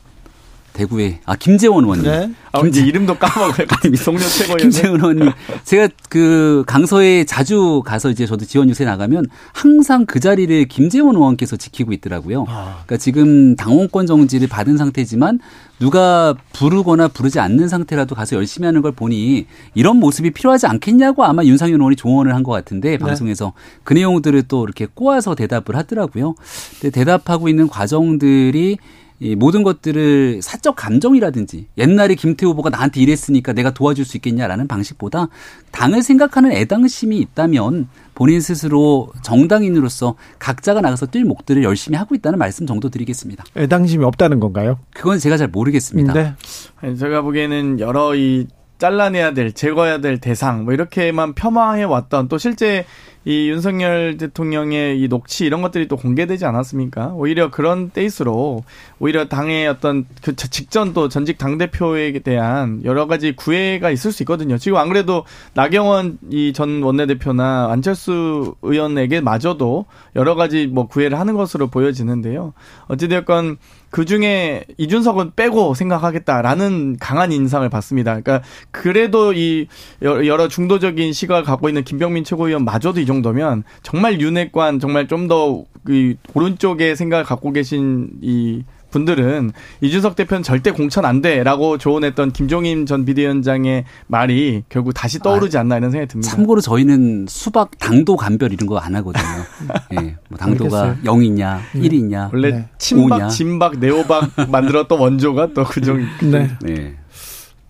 대구의 아 김재원 의원님. 네. 아, 이제 이름도 까먹어요. 미성년 최고위원. 김재원 의원님. 제가 그 강서에 자주 가서 이제 저도 지원 유세 나가면 항상 그 자리를 김재원 의원께서 지키고 있더라고요. 아. 그러니까 지금 당원권 정지를 받은 상태지만 누가 부르거나 부르지 않는 상태라도 가서 열심히 하는 걸 보니 이런 모습이 필요하지 않겠냐고 아마 윤상현 의원이 조언을 한 것 같은데 네. 방송에서 그 내용들을 또 이렇게 꼬아서 대답을 하더라고요. 근데 대답하고 있는 과정들이 이 모든 것들을 사적 감정이라든지 옛날에 김태우 후보가 나한테 이랬으니까 내가 도와줄 수 있겠냐라는 방식보다 당을 생각하는 애당심이 있다면 본인 스스로 정당인으로서 각자가 나가서 뛸 목들을 열심히 하고 있다는 말씀 정도 드리겠습니다. 애당심이 없다는 건가요? 그건 제가 잘 모르겠습니다. 네. 제가 보기에는 여러 이 잘라내야 될, 제거해야 될 대상, 뭐 이렇게만 폄하해 왔던 또 실제 이 윤석열 대통령의 이 녹취 이런 것들이 또 공개되지 않았습니까? 오히려 그런 때일수록 오히려 당의 어떤 그 직전 또 전직 당 대표에 대한 여러 가지 구애가 있을 수 있거든요. 지금 안 그래도 나경원 이 전 원내대표나 안철수 의원에게 마저도 여러 가지 뭐 구애를 하는 것으로 보여지는데요. 어찌되었건 그 중에 이준석은 빼고 생각하겠다라는 강한 인상을 받습니다. 그러니까 그래도 이 여러 중도적인 시각을 갖고 있는 김병민 최고위원 마저도 이 정도면 정말 윤핵관 정말 좀더그 오른쪽에 생각을 갖고 계신 이 분들은 이준석 대표는 절대 공천 안 돼라고 조언했던 김종인 전 비대위원장의 말이 결국 다시 떠오르지 않나 이런 생각이 듭니다. 참고로 저희는 수박 당도 감별 이런 거 안 하거든요. 예, 네, 뭐 당도가 0이냐, 음. 1이냐, 원래 네. 친박, 5냐. 진박, 네오박 만들었던 원조가 또 그종. 네. 네.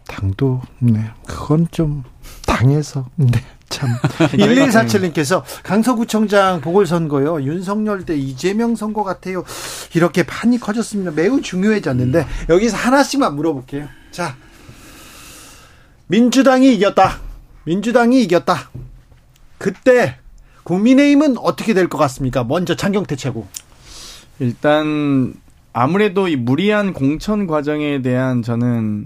당도, 네, 그건 좀 당해서. 네. 참. 1147님께서 강서구청장 보궐선거요. 윤석열 대 이재명 선거 같아요. 이렇게 판이 커졌습니다. 매우 중요해졌는데 여기서 하나씩만 물어볼게요. 자. 민주당이 이겼다. 민주당이 이겼다. 그때 국민의힘은 어떻게 될 것 같습니까? 먼저 장경태 최고. 일단 아무래도 이 무리한 공천 과정에 대한 저는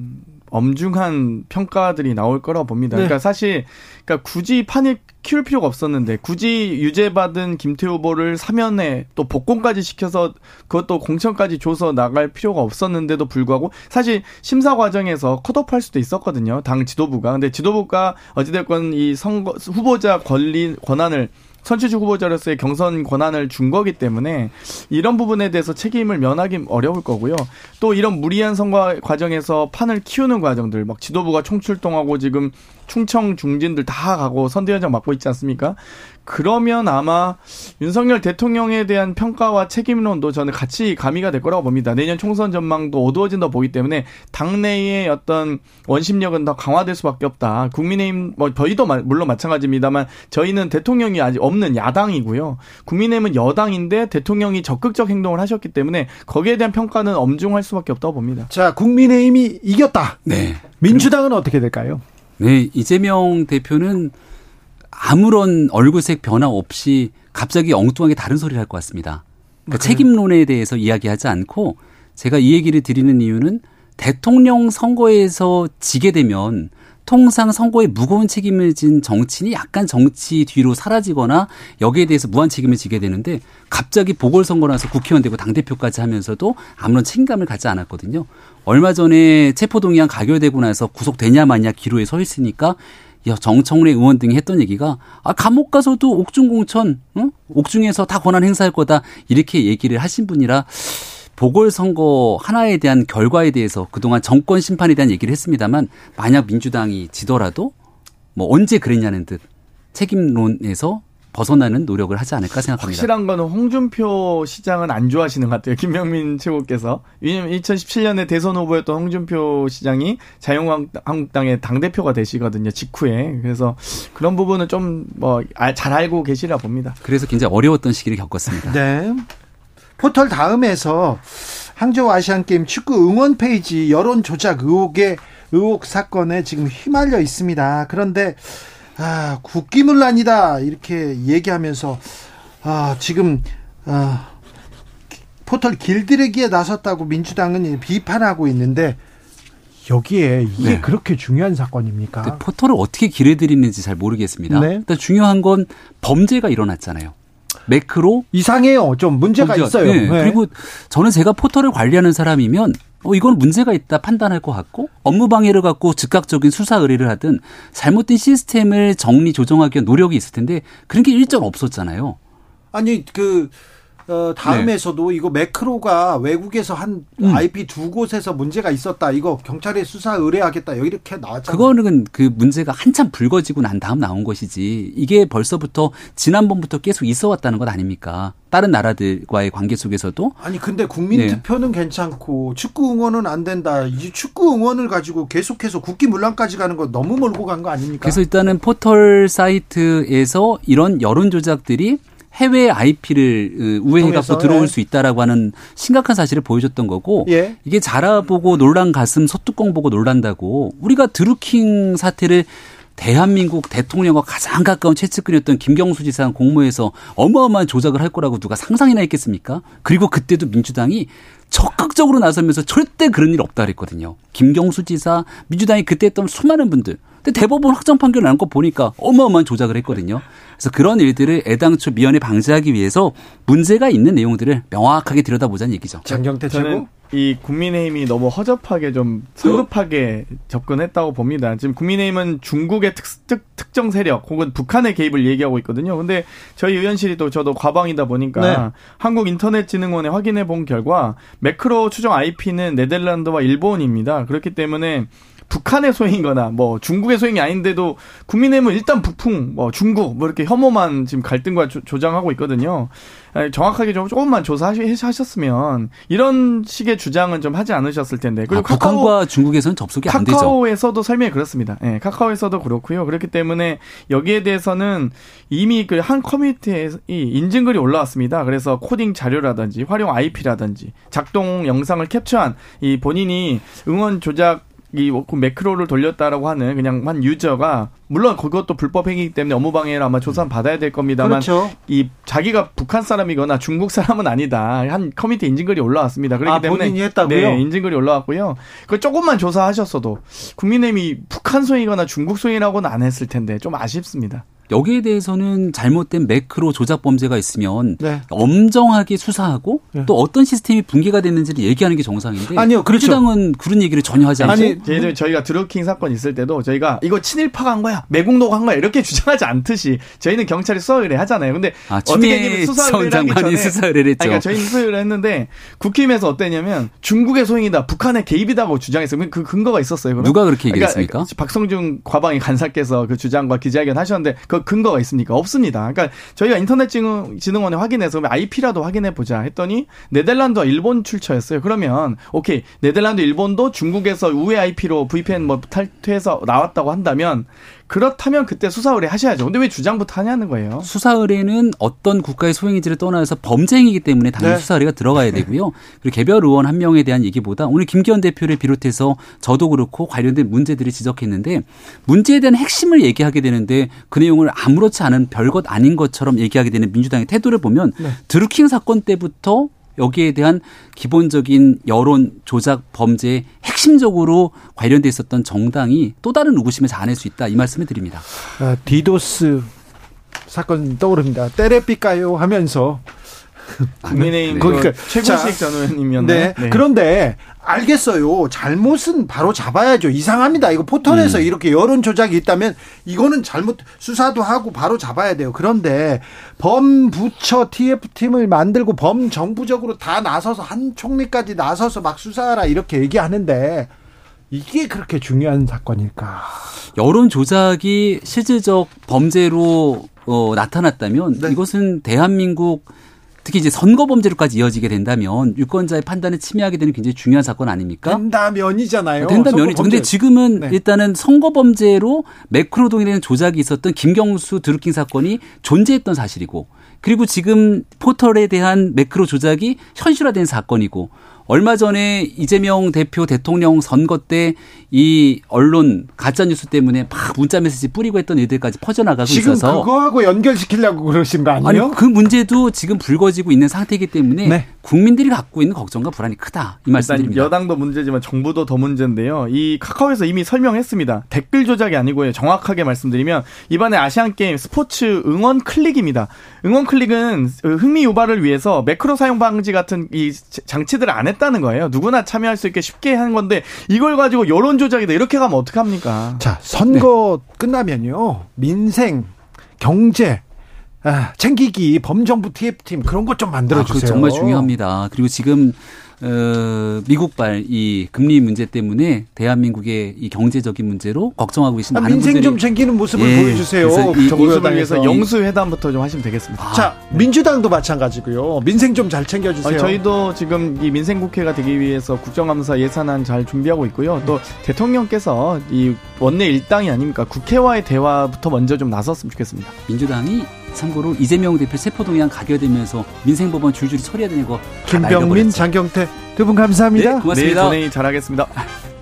엄중한 평가들이 나올 거라고 봅니다. 네. 그러니까 사실 그러니까 굳이 판을 키울 필요가 없었는데 굳이 유죄받은 김태우 후보를 사면에 또 복권까지 시켜서 그것도 공천까지 줘서 나갈 필요가 없었는데도 불구하고 사실 심사 과정에서 컷오프할 수도 있었거든요. 당 지도부가. 근데 지도부가 어찌됐건 이 선거 후보자 권리 권한을 선취주 후보자로서의 경선 권한을 준 거기 때문에 이런 부분에 대해서 책임을 면하기 어려울 거고요. 또 이런 무리한 선거 과정에서 판을 키우는 과정들, 막 지도부가 총출동하고 지금 충청 중진들 다 가고 선대위원장 맡고 있지 않습니까? 그러면 아마 윤석열 대통령에 대한 평가와 책임론도 저는 같이 가미가 될 거라고 봅니다. 내년 총선 전망도 어두워진다 보기 때문에 당내의 어떤 원심력은 더 강화될 수밖에 없다. 국민의힘 뭐 저희도 물론 마찬가지입니다만 저희는 대통령이 아직 없는 야당이고요. 국민의힘은 여당인데 대통령이 적극적 행동을 하셨기 때문에 거기에 대한 평가는 엄중할 수밖에 없다고 봅니다. 자, 국민의힘이 이겼다. 네. 민주당은 어떻게 될까요? 네, 이재명 대표는 아무런 얼굴색 변화 없이 갑자기 엉뚱하게 다른 소리를 할 것 같습니다. 그러니까 네. 책임론에 대해서 이야기하지 않고 제가 이 얘기를 드리는 이유는 대통령 선거에서 지게 되면 통상 선거에 무거운 책임을 진 정치인이 약간 정치 뒤로 사라지거나 여기에 대해서 무한 책임을 지게 되는데 갑자기 보궐선거 나서 국회의원 되고 당대표까지 하면서도 아무런 책임감을 갖지 않았거든요. 얼마 전에 체포동의안 가결되고 나서 구속되냐 마냐 기로에 서 있으니까 정청래 의원 등이 했던 얘기가 아 감옥 가서도 옥중 공천, 응? 옥중에서 다 권한 행사할 거다 이렇게 얘기를 하신 분이라 보궐선거 하나에 대한 결과에 대해서 그동안 정권 심판에 대한 얘기를 했습니다만 만약 민주당이 지더라도 뭐 언제 그랬냐는 듯 책임론에서 벗어나는 노력을 하지 않을까 생각합니다. 확실한 거는 홍준표 시장은 안 좋아하시는 것 같아요. 김명민 최고께서. 왜냐면 2017년에 대선 후보였던 홍준표 시장이 자유한국당의 당대표가 되시거든요. 직후에. 그래서 그런 부분은 좀 뭐 잘 알고 계시라 봅니다. 그래서 굉장히 어려웠던 시기를 겪었습니다. 네. 포털 다음에서 항저우 아시안게임 축구 응원 페이지 여론 조작 의혹에 의혹 사건에 지금 휘말려 있습니다. 그런데 아, 국기문란이다 이렇게 얘기하면서 아, 지금 아, 포털 길들이기에 나섰다고 민주당은 비판하고 있는데 여기에 이게 네. 그렇게 중요한 사건입니까? 포털을 어떻게 길들이는지 잘 모르겠습니다. 네. 일단 중요한 건 범죄가 일어났잖아요. 매크로 이상해요. 좀 문제가 문제, 있어요. 네. 네. 그리고 저는 제가 포털을 관리하는 사람이면 어, 이건 문제가 있다 판단할 것 같고 업무 방해를 갖고 즉각적인 수사 의뢰를 하든 잘못된 시스템을 정리 조정하기 위한 노력이 있을 텐데 그런 게 일절 없었잖아요. 아니 그 어, 다음에서도 네. 이거 매크로가 외국에서 한 음. IP 두 곳에서 문제가 있었다. 이거 경찰에 수사 의뢰하겠다. 이렇게 나왔잖아요. 그거는 그 문제가 한참 불거지고 난 다음 나온 것이지. 이게 벌써부터 지난번부터 계속 있어 왔다는 것 아닙니까? 다른 나라들과의 관계 속에서도 아니 근데 국민 네. 투표는 괜찮고 축구 응원은 안 된다. 이 축구 응원을 가지고 계속해서 국기 문란까지 가는 거 너무 몰고 간 거 아닙니까? 그래서 일단은 포털 사이트에서 이런 여론 조작들이 해외 IP를 우회해 갖고 들어올 예. 수 있다라고 하는 심각한 사실을 보여줬던 거고 예. 이게 자라보고 놀란 가슴 소뚜껑 보고 놀란다고 우리가 드루킹 사태를 대한민국 대통령과 가장 가까운 최측근이었던 김경수 지사 공모에서 어마어마한 조작을 할 거라고 누가 상상이나 했겠습니까? 그리고 그때도 민주당이 적극적으로 나서면서 절대 그런 일 없다 그랬거든요. 김경수 지사, 민주당이 그때 했던 수많은 분들. 근데 대법원 확정 판결 나온 거 보니까 어마어마한 조작을 했거든요. 그래서 그런 일들을 애당초 미연에 방지하기 위해서 문제가 있는 내용들을 명확하게 들여다보자는 얘기죠. 장경태 최고. 이 국민의힘이 너무 허접하게 좀 성급하게 접근했다고 봅니다. 지금 국민의힘은 중국의 특, 특, 특정 세력 혹은 북한의 개입을 얘기하고 있거든요. 근데 저희 의원실이 또 저도 과방이다 보니까 네. 한국인터넷진흥원에 확인해 본 결과 매크로 추정 IP는 네덜란드와 일본입니다. 그렇기 때문에 북한의 소행이거나 뭐 중국의 소행이 아닌데도 국민의힘은 일단 북풍, 뭐 중국 뭐 이렇게 혐오만 지금 갈등과 조, 조장하고 있거든요. 정확하게 좀 조금만 조사하셨으면 이런 식의 주장은 좀 하지 않으셨을 텐데. 그리고 아, 카카오, 북한과 중국에서는 접속이 안 되죠. 카카오에서도 설명이 그렇습니다. 예, 네, 카카오에서도 그렇고요. 그렇기 때문에 여기에 대해서는 이미 그 한 커뮤니티에 인증글이 올라왔습니다. 그래서 코딩 자료라든지 활용 IP라든지 작동 영상을 캡처한 이 본인이 응원 조작 이 매크로를 돌렸다라고 하는 그냥 한 유저가 물론 그것도 불법 행위이기 때문에 업무방해를 아마 조사 받아야 될 겁니다만 그렇죠. 이 자기가 북한 사람이거나 중국 사람은 아니다 한 커뮤니티 인증글이 올라왔습니다. 그렇기 아, 때문에 본인이 했다고요? 네, 인증글이 올라왔고요. 그 조금만 조사하셨어도 국민의힘이 북한 소행이거나 중국 소행이라고는 안 했을 텐데 좀 아쉽습니다. 여기에 대해서는 잘못된 매크로 조작 범죄가 있으면 네. 엄정하게 수사하고 네. 또 어떤 시스템이 붕괴가 됐는지를 얘기하는 게 정상인데 아니요, 그렇죠. 민주당은 그런 얘기를 전혀 하지 않고 아니, 예전에 저희가 드루킹 사건 있을 때도 저희가 이거 친일파가 한 거야, 매국노가 한 거야 이렇게 주장하지 않듯이 저희는 경찰이 수사 의뢰 하잖아요. 근데 아, 어떻게 수사 의뢰 하기 전에 수사 의뢰를 했죠. 그러니까 저희는 수사 의뢰 했는데 국힘에서 어땠냐면 중국의 소행이다, 북한의 개입이다고 주장했어요. 그 근거가 있었어요. 그럼? 누가 그렇게 얘기했습니까? 그러니까 박성중 과방위 간사께서 그 주장과 기자회견 하셨는데 그 근거가 있습니까? 없습니다. 그러니까 저희가 인터넷 진흥원에 확인해서 IP라도 확인해 보자 했더니 네덜란드와 일본 출처였어요. 그러면 오케이 네덜란드, 일본도 중국에서 우회 IP로 VPN 뭐 탈퇴해서 나왔다고 한다면 그렇다면 그때 수사 의뢰 하셔야죠. 근데 왜 주장부터 하냐는 거예요. 수사 의뢰는 어떤 국가의 소행인지를 떠나서 범죄 행위이기 때문에 당연히 네. 수사 의뢰가 들어가야 되고요. 그리고 개별 의원 한 명에 대한 얘기보다 오늘 김기현 대표를 비롯해서 저도 그렇고 관련된 문제들을 지적했는데 문제에 대한 핵심을 얘기하게 되는데 그 내용을 아무렇지 않은 별것 아닌 것처럼 얘기하게 되는 민주당의 태도를 보면 네. 드루킹 사건 때부터 여기에 대한 기본적인 여론 조작 범죄에 핵심적으로 관련돼 있었던 정당이 또 다른 의구심을 자아낼 수 있다 이 말씀을 드립니다. 아, 디도스 사건 떠오릅니다. 때려삐까요 하면서 국민의힘 그러니까 최고식 전 의원님이었나요? 네. 네. 그런데 알겠어요. 잘못은 바로 잡아야죠. 이상합니다. 이거 포털에서 음. 이렇게 여론 조작이 있다면 이거는 잘못 수사도 하고 바로 잡아야 돼요. 그런데 범부처 TF팀을 만들고 범정부적으로 다 나서서 한 총리까지 나서서 막 수사하라 이렇게 얘기하는데 이게 그렇게 중요한 사건일까? 여론 조작이 실질적 범죄로 어, 나타났다면 네. 이것은 대한민국 특히 이제 선거 범죄로까지 이어지게 된다면 유권자의 판단을 침해하게 되는 굉장히 중요한 사건 아닙니까? 된다면이잖아요. 된다면이죠. 근데 지금은 네. 일단은 선거 범죄로 매크로 동일라는 조작이 있었던 김경수 드루킹 사건이 존재했던 사실이고 그리고 지금 포털에 대한 매크로 조작이 현실화된 사건이고 얼마 전에 이재명 대표 대통령 선거 때 이 언론 가짜 뉴스 때문에 막 문자 메시지 뿌리고 했던 일들까지 퍼져나가고 지금 있어서 지금 그거하고 연결시키려고 그러신 거 아니에요? 아니 그 문제도 지금 불거지고 있는 상태이기 때문에 네. 국민들이 갖고 있는 걱정과 불안이 크다 이 말씀드립니다. 여당도 문제지만 정부도 더 문제인데요. 이 카카오에서 이미 설명했습니다. 댓글 조작이 아니고요. 정확하게 말씀드리면 이번에 아시안 게임 스포츠 응원 클릭입니다. 응원 클릭은 흥미 유발을 위해서 매크로 사용 방지 같은 이 장치들을 안 했 다는 거예요. 누구나 참여할 수 있게 쉽게 한 건데 이걸 가지고 여론 조작이다 이렇게 가면 어떡합니까? 자, 선거 네. 끝나면요. 민생, 경제 아, 챙기기 범정부 TF팀 그런 것 좀 만들어 주세요. 아, 그 정말 중요합니다. 그리고 지금 어, 미국발 이 금리 문제 때문에 대한민국의 이 경제적인 문제로 걱정하고 계신 아, 많은 민생 분들이 좀 챙기는 모습을 예, 보여주세요. 정부를 위해서 영수 회담부터 좀 하시면 되겠습니다. 아, 자, 네. 민주당도 마찬가지고요. 민생 좀 잘 챙겨주세요. 아, 저희도 지금 이 민생 국회가 되기 위해서 국정감사 예산안 잘 준비하고 있고요. 또 대통령께서 이 원내 일당이 아닙니까 국회와의 대화부터 먼저 좀 나섰으면 좋겠습니다. 민주당이 참고로 이재명 대표 세포동의안 가결되면서 민생법원 줄줄이 처리해야 되는 거 김병민, 장경태 두 분 감사합니다. 네, 고맙습니다. 네, 본회의 잘하겠습니다.